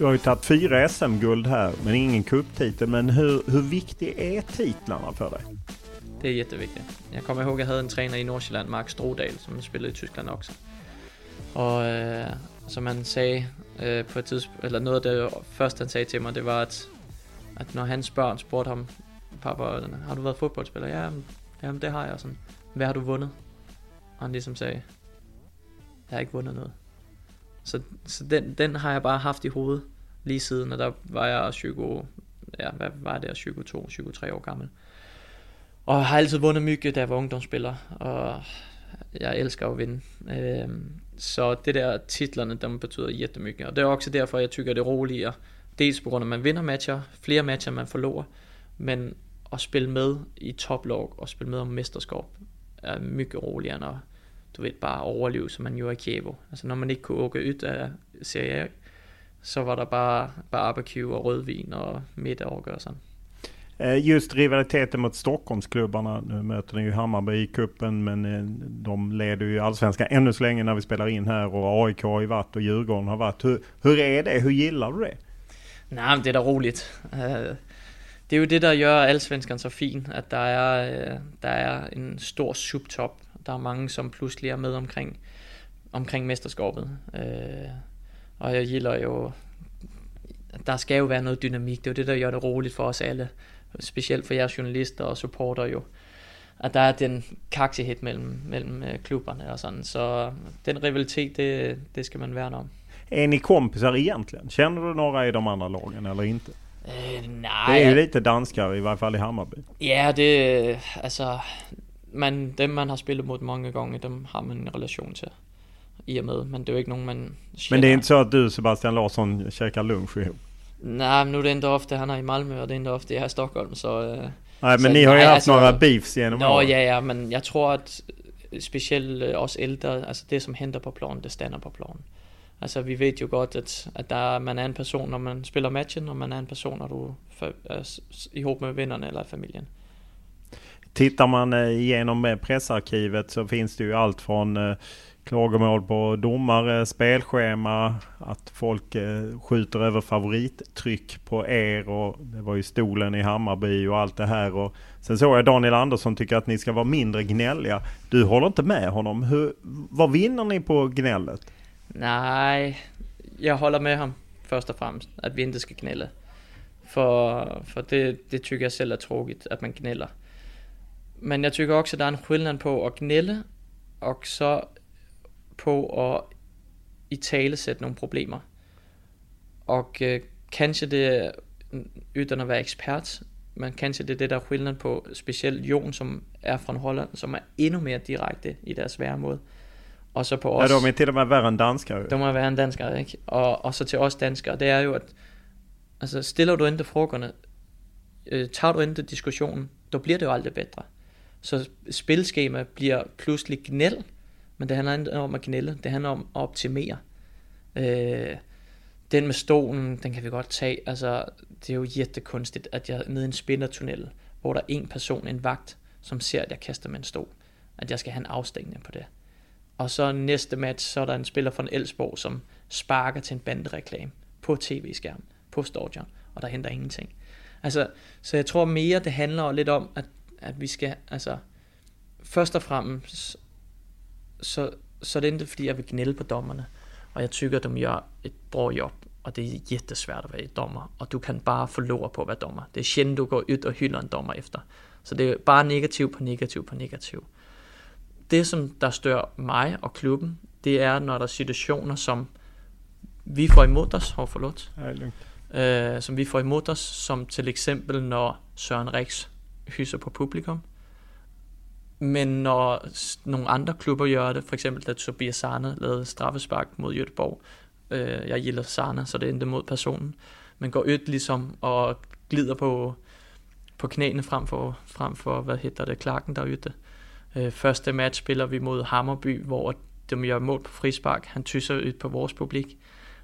Du har ju tagit fyra SM-guld här, men ingen cuptitel. Men hur, hur viktig är titlarna för dig? Det är jätteviktigt. Jag kommer ihåg, att jag hade en tränare i Nordsjælland, Mark Strodal, som spelade i Tyskland också. Och eh, som han sa eh, på et tidspunkt, eller något av det första han sa till mig, det var, att, att när hans barn spurgte honom, pappa, har du varit fotbollsspelare? Ja, ja det har jag. Sådan, Hvad har du vundet? Og han ligesom sagde, jeg har ikke vundet noget. Så, så den, den har jeg bare haft i hovedet lige siden, og der var jeg 20, ja, hvad var det, 22, 23 år gammel. Og jeg har altid vundet mygge, da jeg var ungdomsspiller, og jeg elsker at vinde. Øhm, så det der titlerne, dem betyder jættemygge, Og det er også derfor, jeg tykker det er roligere. Dels på grund af, at man vinder matcher, flere matcher, man forlorer, men at spille med i toplog og spille med om mesterskab er mycket roligere, når du ved, bare overleve, som man gjorde i Kievo. Altså når man ikke kunne åke ud af Serie A, så var der bare barbecue og rødvin og middag og sådan. Eh, just rivaliteten mot Stockholmsklubbarna. Nu möter ni ju Hammarby i kuppen men eh, de leder ju allsvenskan ännu så länge när vi spelar in här och AIK har ju varit och Djurgården har varit. Hur, hur är det? Hur gillar du det? Nej, men det er da roligt. Eh, det er jo det, der gør allsvenskan så fin, at der er, der er en stor subtop. Der er mange, som pludselig er med omkring, omkring mesterskabet. Og jeg gilder jo, der skal jo være noget dynamik. Det er jo det, der gør det roligt for os alle specielt for jeres journalister og supporter jo, at der er den kaksighed mellem, mellem øh, klubberne og sådan. Så den rivalitet, det, det ska man värna om. Är ni kompisar egentligen? Känner du några i de andra lagen eller inte? Eh, nej. Det är ju lite danskar i varje fall i Hammarby. Ja, det alltså man, dem man har spillet mot många gånger, dem har man en relation till i och med. Men det är ju inte någon man känner. Men det är inte så att du Sebastian Larsson käkar lunch ihop? Nej, nu är det inte ofta han är i Malmö och det är inte ofta jag är i Stockholm så... Nej, men så, ni har ju haft alltså, några beefs genom Nå, ja, ja, men jag tror att speciellt øh, os äldre, alltså det som händer på plan, det stannar på plan. Altså, vi vet jo godt, at, at der, man er en person, når man spiller matchen, og man er en person, når du er ihop med vennerne eller familien. Tittar man eh, igenom eh, pressarkivet så finns det ju allt från eh, klagomål på domare, spelschema, att folk skjuter över favorittryck på er och det var ju stolen i Hammarby och allt det här. Och sen såg jag Daniel Andersson tycker att ni ska vara mindre gnälliga. Du håller inte med honom. Hur, vad vinner ni på gnället? Nej, jag håller med honom först och främst, att vi inte ska gnälla. För, för det, det tycker jag själv är tråkigt, att man gnäller. Men jag tycker också, att det är en skillnad på att gnälla och så på at i tale sætte nogle problemer. Og øh, kanskje det, uden at være ekspert, men kanskje det er det, der er skillnad på specielt Jon, som er fra Holland, som er endnu mere direkte i deres væremåde. Og så på os... Ja, de är till och med värre än danskar. De er værre end danskere, ikke? Og, og så til os danskere, det er jo, at altså, stiller du ikke frågorna, øh, tager du ikke diskussionen, då bliver det jo aldrig bedre. Så spilskema bliver pludselig gnæld, men det handler ikke om at gnælde, det handler om at optimere. Øh, den med stolen, den kan vi godt tage. Altså, det er jo jättekonstigt, at jeg er nede i en spindertunnel, hvor der er en person, en vagt, som ser, at jeg kaster med en stol. At jeg skal have en afstængning på det. Og så næste match, så er der en spiller fra Elsborg, som sparker til en bandereklame på tv-skærmen, på stadion, og der henter ingenting. Altså, så jeg tror mere, det handler lidt om, at, at vi skal, altså, først og fremmest så, så är det inte för att jag vill gnälla på domarna. Och jag tycker att de gör ett bra jobb. Och det är jättesvårt att vara domare. Och du kan bara förlora på att vara domare. Det är själdent du går ut och hyllar en domare efter. Så det är bara negativ på negativ på negativ. Det som der stör mig och klubben, det är när det är situationer som vi får emot oss, har förlåt. Ja, som vi får emot oss, som till exempel när Søren Riks hyser på publikum. Men når nogle andre klubber gør det, for eksempel da Tobias Sarne lavede straffespark mod Göteborg, øh, jeg gilder Sarne, så det endte mod personen, men går ødt ligesom og glider på, på knæene frem for, frem for, hvad hedder det, Clarken derude. Øh, første match spiller vi mod Hammerby, hvor de gør mål på frispark. Han tysser ud på vores publik.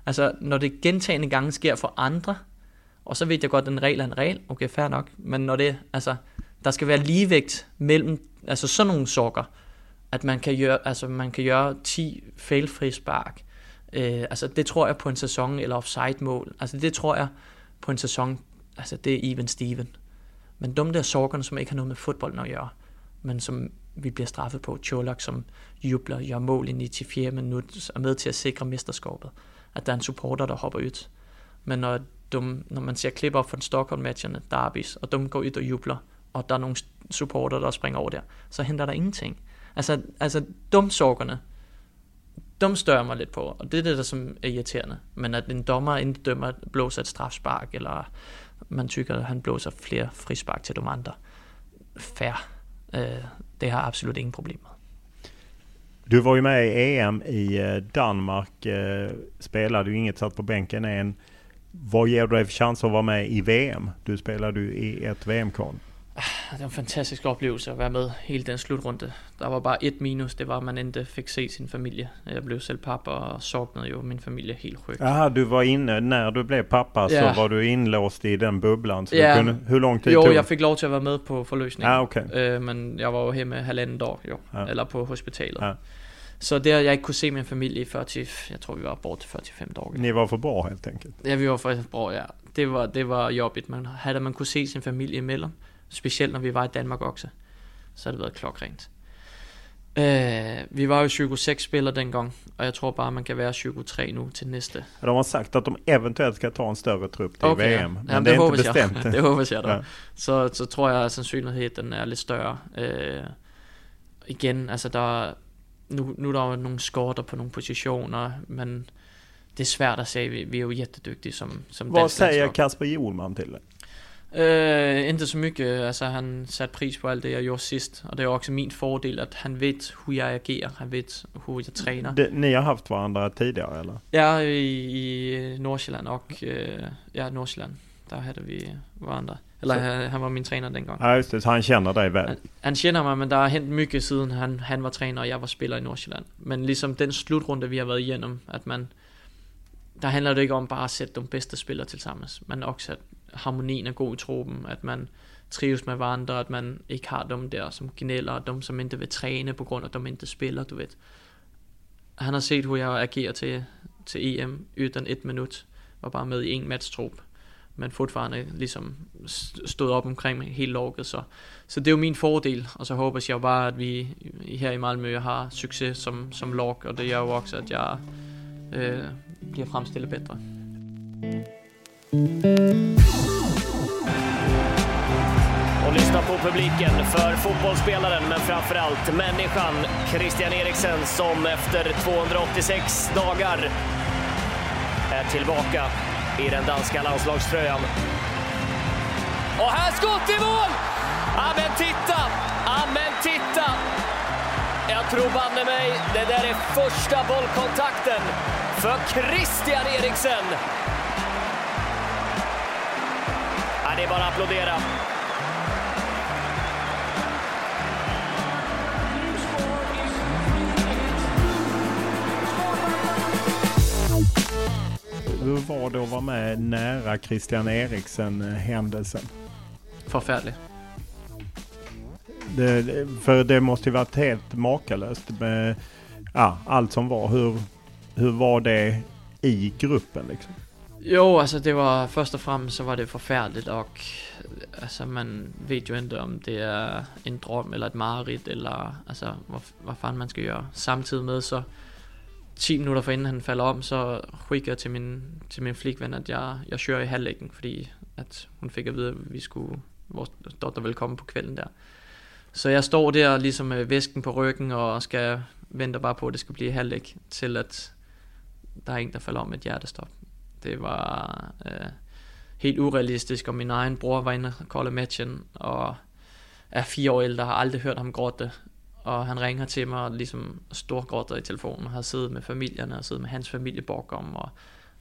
Altså, når det gentagende gange sker for andre, og så ved jeg godt, at en regel er en regel, okay, fair nok, men når det, altså, der skal være ligevægt mellem altså sådan nogle sokker, at man kan gøre, altså man kan gøre 10 failfri spark. Øh, altså det tror jeg på en sæson, eller offside mål. Altså det tror jeg på en sæson, altså det er even Steven. Men dumme der sokkerne, som ikke har noget med fodbold at gøre, men som vi bliver straffet på. Cholak, som jubler, gør mål i 94 minut, er med til at sikre mesterskabet. At der er en supporter, der hopper ud. Men når, de, når man ser klip op fra Stockholm-matcherne, derbis, og dum går ud og jubler, og der er nogle supporter, der springer over der, så henter der ingenting. Altså, altså dumsorgerne, de stør mig lidt på, og det er det, der som er irriterende. Men at en dommer ikke dømmer blåser et strafspark, eller man tykker, at han blåser flere frispark til de andre. Fair. Øh, det har absolut ingen problemer. Du var ju med i EM i øh, Danmark. Øh, spelade ju inget, satt på bänken än. Vad ger du dig för chans att vara med i VM? Du spelade ju i ett VM-kval. Det var en fantastisk oplevelse at være med hele den slutrunde. Der var bare et minus, det var, at man ikke fik se sin familie. Jeg blev selv pappa og savnede jo min familie helt sjukt. Aha, du var inne, när du blev pappa ja. så var du inlåst i den bubblan. Så ja. du kunde, hur lång tid jo, tog jeg fik lov til at være med på forløsningen. Ah, okay. øh, men jeg var jo hjemme halvanden dag, jo. Ja. Eller på hospitalet. Ja. Så der jeg ikke kunne se min familie i 40, jeg tror vi var bort til 45 dage. Ni var for bra helt enkelt? Ja, vi var for bra, ja. Det var, det var jobbigt, men havde man kunne se sin familie imellem, specielt når vi var i Danmark også, så har det været klokkrent. Uh, vi var jo 26 spelare den gång och jag tror bara man kan vara 23 nu till nästa. De har sagt att de eventuellt ska ta en större trupp till Okay, VM. Men ja, det, det, är inte bestämt. Jag. det hoppas jag då. Ja. Så, så tror jag att sandsynligheten är lite större. Uh, igen, alltså der, nu, nu er der jo nogle skorter på nogle positioner, men det är svårt att säga. Vi, vi är ju jätteduktiga som, som Vad säger. Kasper Hjulman till det? Øh, inte så mycket. Altså, han satte pris på alt det, jeg gjorde sidst. Og det er også min fordel, at han vet, hur jeg agerer. Han vet, hur jeg træner. Det, ni har haft varandra tidigare eller? Ja, i, i Nordsjælland og... Øh, ja, Nordsjælland. Der havde vi varandra. Eller Så- han, han var min træner dengang. Ja just det, så han känner dig väl. Han, han kender mig, men der er hent mycket siden han, han var træner, og jeg var spiller i Nordsjælland. Men ligesom den slutrunde, vi har været igennem, at man... Der handler det ikke om bare at sætte de bedste spillere til sammen, men også at harmonien er god i truppen, at man trives med hverandre, at man ikke har dem der, som gnæller, og dem, som ikke vil træne på grund af, at de ikke spiller, du ved. Han har set, hvor jeg agerer til, til EM, uden et minut, var bare med i en matchtrup, men fortfarande ligesom stod op omkring helt lukket, så, så det er jo min fordel, og så håber jeg jo bare, at vi her i Malmø har succes som, som lag, og det er jo også, at jeg øh, bliver fremstillet bedre. Och lyssna på publiken för fotbollsspelaren, men framförallt människan Christian Eriksen som efter 286 dagar är tillbaka i den danska landslagströjan. Och här skott i mål! Ja men titta! Ja men titta! Jag tror banne mig, det där är första bollkontakten för Christian Eriksen. Ja, det är bara att applådera. Hur var det att vara med nära Christian Eriksen-händelsen? Forfærdelig. Det, det- för det måste ju varit helt makalöst med ja, allt som var. Hur, hur var det i gruppen liksom? Jo, altså det var først og fremmest så var det forfærdeligt, og altså man ved jo ikke om det er en drøm eller et mareridt, eller altså hvad, hvad fanden man skal gøre. Samtidig med så 10 minutter forinden han falder om, så skikker jeg til min, til min flikven, at jeg, jeg kører i halvlæggen, fordi at hun fik at vide, at vi skulle, vores dotter ville komme på kvælden der. Så jeg står der ligesom med væsken på ryggen, og skal vente bare på, at det skal blive halvlæg, til at der er en, der falder om med et hjertestop. Det var øh, helt urealistisk, og min egen bror var inde og kolde matchen, og er fire år ældre, har aldrig hørt ham gråte. Og han ringer til mig og ligesom storgråter i telefonen, og har siddet med familierne og siddet med hans familie bakom, og,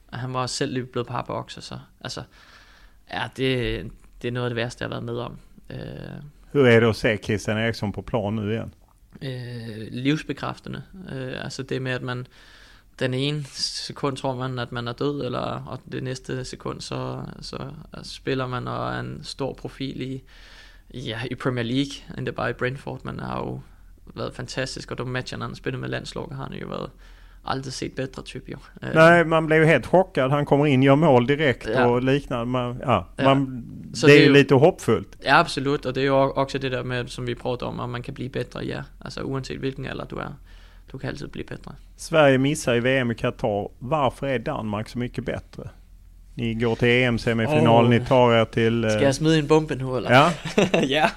og han var selv lige blevet pappa også, så altså, ja, det, det er noget af det værste, jeg har været med om. Øh, Hur är det att se Christian Eriksson på plan nu igen? øh, livsbekræftende. Øh, altså det med, at man den ene sekund tror man, at man er død, eller, og det næste sekund, så, så spiller man og er en stor profil i, ja, i Premier League, endda bare i Brentford. Man har jo været fantastisk, og de matcher, han spillet med landslaget, har han jo været aldrig set bättre typ ju. Eh, Nej, man blev ju helt chockad. Han kommer in, gör mål direkt Ja. och liknande. Man, ja, Ja. man, det är det är ju ju- lite hoppfullt. Ja, absolut, og det er jo også det der med, som vi prater om, at man kan blive bedre, ja. Altså uanset hvilken alder du er, du kan altid blive bedre. Sverige missar i VM i Qatar. Varför är Danmark så mycket bättre? Ni går till EM-semifinal, Åh. ni tar er till... eh, Skal jeg smide en bombe nu, eller? Ja. ja,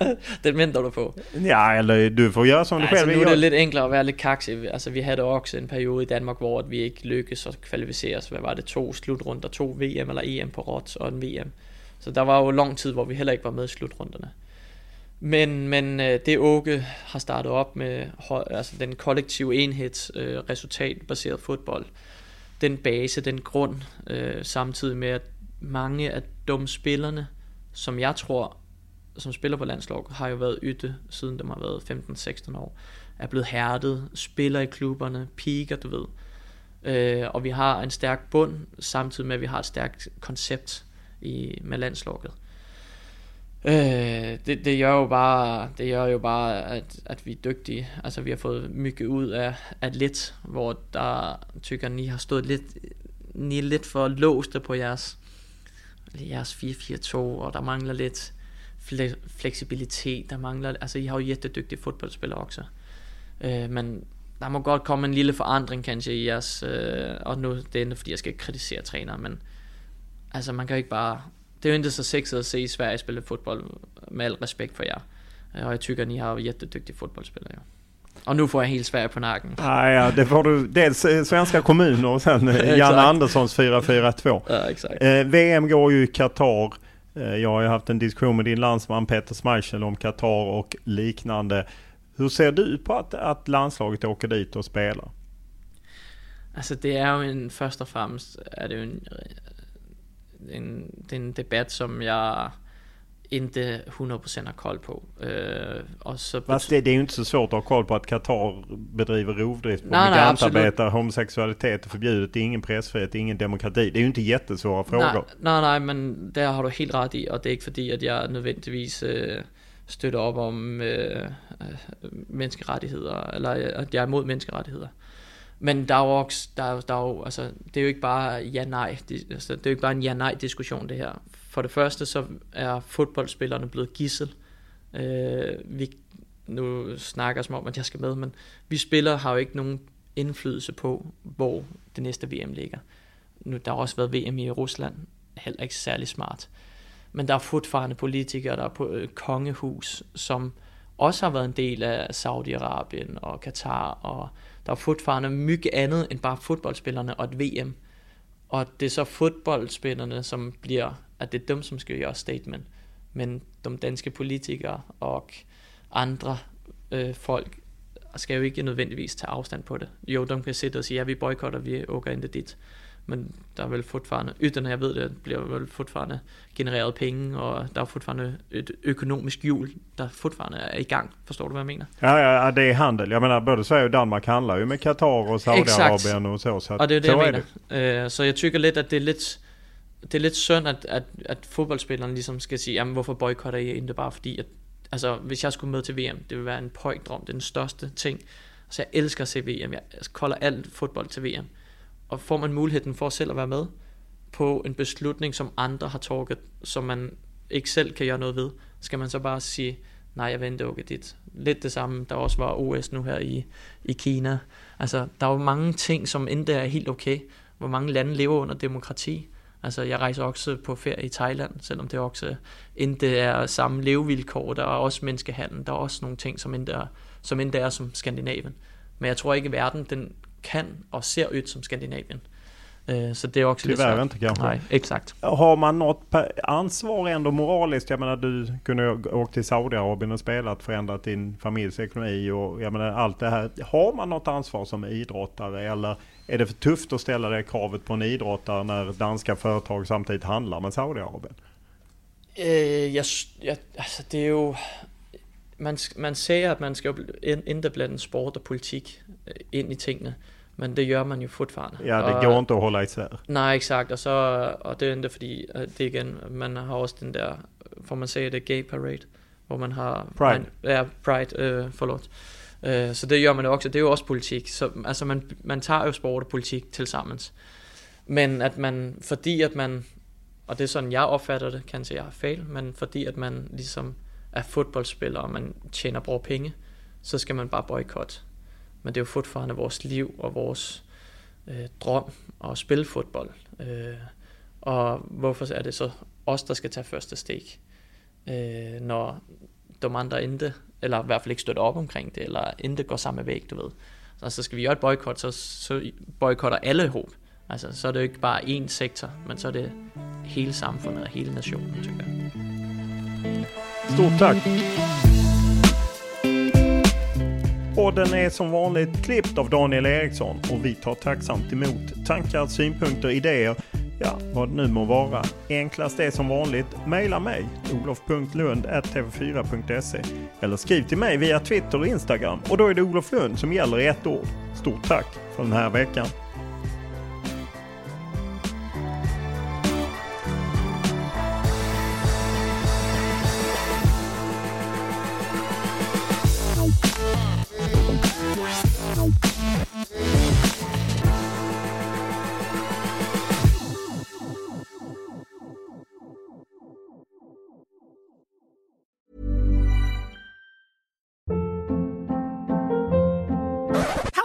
den venter du på. Ja, eller du får göra som du altså, själv nu vill. er det göra. lidt enklere at være lidt kaksig. Altså, vi havde også en periode i Danmark, hvor vi ikke lykkedes at kvalificere os. Hvad var det? To slutrunder, to VM eller EM på råt og en VM. Så der var jo lang tid, hvor vi heller ikke var med i slutrunderne. Men, men øh, det Åke har startet op med altså den kollektive enheds øh, resultatbaseret fodbold, den base, den grund, øh, samtidig med at mange af de spillerne, som jeg tror, som spiller på landslaget, har jo været ytte, siden de har været 15-16 år, er blevet hærdet, spiller i klubberne, piker, du ved. Øh, og vi har en stærk bund, samtidig med at vi har et stærkt koncept i, med landslaget. Øh, det, det gør jo bare, det gør jo bare at, at vi er dygtige. Altså vi har fået mycket ud af atlet, hvor der tykker, ni har stået lidt, ni er lidt for låste på jeres, jeres 4-4-2, og der mangler lidt fle- fleksibilitet, der mangler, altså I har jo jättedygtige fodboldspillere også. Øh, men der må godt komme en lille forandring kanskje i jeres, øh, og nu det er fordi jeg skal kritisere træneren, men altså man kan jo ikke bare, det er jo ikke så sexet at se Sverige spille fodbold, med al respekt for jer. Øh, og jeg tycker ni har jätteduktiga fotbollsspelare. Ja. Och nu får jag helt Sverige på nacken. Ah, ja, det får du. Dels svenska kommuner och sen eh, Janne Anderssons 4-4-2. Ja, exakt. Eh, VM går ju i Qatar. Eh, jag har ju haft en diskussion med din landsman Peter Schmeichel om Qatar och liknande. Hur ser du på att, att landslaget åker dit och spelar? Altså det er jo en, først og fremmest er det en, en, det er en debat, som jeg inte 100% har koll på. Uh, och så Fast det, det är ju inte så svårt att ha koll på att Qatar bedriver rovdrift på nej, migrantarbetare, nej, homosexualitet är förbjudet, det är ingen pressfrihet, det är ingen demokrati. Det är ju inte jättesvåra frågor. Nej, nej, nej men det har du helt rätt i och det är inte för att jag nödvändigtvis uh, støtter op om øh, øh, menneskerettigheder, eller at jeg er imod menneskerettigheder. Men der er jo også, der er, der er jo, altså, det er jo ikke bare ja-nej, det, altså, det er jo ikke bare en ja-nej diskussion det her. For det første så er fodboldspillerne blevet gissel. Øh, vi, nu snakker som om, at jeg skal med, men vi spillere har jo ikke nogen indflydelse på, hvor det næste VM ligger. Nu, der har også været VM i Rusland, heller ikke særlig smart. Men der er fortfarande politikere, der er på øh, kongehus, som også har været en del af Saudi-Arabien og Katar, og der er fortfarande mye andet end bare fodboldspillerne og et VM. Og det er så fodboldspillerne, som bliver, at det er dem, som skal gøre statement. Men de danske politikere og andre øh, folk skal jo ikke nødvendigvis tage afstand på det. Jo, de kan sidde og sige, ja, vi boykotter, vi åker ind dit. Men der er vel fortfarande, uden at jeg ved det, bliver vel fortfarande genereret penge, og der er fortfarande et økonomisk hjul, der fortfarande er i gang. Forstår du, hvad jeg mener? Ja, ja, ja det är handel. Jag menar, både Sverige och Danmark handlar ju med Qatar och Saudiarabien och så. så og det er det, så jeg mener. Det. så jeg tykker lidt, at det er lidt, det er lidt synd, at, at, at fodboldspillerne ligesom skal sige, jamen hvorfor boykotter I ikke bare fordi, at altså, hvis jeg skulle med til VM, det vil være en drøm, det er den største ting. Så jeg elsker at se VM, jeg kolder alt fodbold til VM og får man muligheden for selv at være med på en beslutning, som andre har taget, som man ikke selv kan gøre noget ved, skal man så bare sige, nej, jeg venter ikke dit. Lidt det samme, der også var OS nu her i, i Kina. Altså, der er jo mange ting, som endda er helt okay. Hvor mange lande lever under demokrati. Altså, jeg rejser også på ferie i Thailand, selvom det også endda er samme levevilkår. Der er også menneskehandel. Der er også nogle ting, som endda er, som endda er som Skandinavien. Men jeg tror ikke, at verden den kan och ser ut som Skandinavien. Eh, så det är också Tyvärr lite inte kanske. Nej, exakt. Har man något ansvar ändå moraliskt? Jag menar du kunde åka till Saudiarabien och spelat, förändrat din familjs ekonomi och jag menar allt det här. Har man något ansvar som idrottare eller är det för tufft att ställa det kravet på en idrottare när danska företag samtidigt handlar med Saudiarabien? Eh, jag, jag, alltså det är ju man, man siger, at man skal inte blande sport og politik øh, ind i tingene, men det gør man jo fortfarande. Ja, det og, går inte at holde især. Nej, exakt, og, så, og det er ikke fordi, det igen, man har også den der, får man sige det, gay parade, hvor man har... Pride. Man, ja, Pride, øh, forlåt. Øh, så det gør man jo også, det er jo også politik. Så altså man, man tager jo sport og politik til sammen. Men at man, fordi at man, og det er sådan jeg opfatter det, kan jeg sige, jeg har fejl, men fordi at man ligesom er fodboldspiller, og man tjener bra penge, så skal man bare boykotte. Men det er jo fortfarande vores liv og vores øh, drøm at spille fodbold. Øh, og hvorfor er det så os, der skal tage første steg, øh, når de andre ikke, eller i hvert fald ikke støtter op omkring det, eller ikke går samme væg, du ved. Så, så skal vi gøre et boykot, så, så boykotter alle håb. Altså, så er det jo ikke bare én sektor, men så er det hele samfundet og hele nationen, tænker jeg. Stort tack! Podden är som vanligt klippt av Daniel Eriksson och vi tar tacksamt emot tankar, synpunkter, idéer, ja vad det nu må vara. Enklast är som vanligt, mejla mig olof.lund.tv4.se eller skriv till mig via Twitter och Instagram och då är det Olof Lund som gäller i ett ord. Stort tack för den här veckan!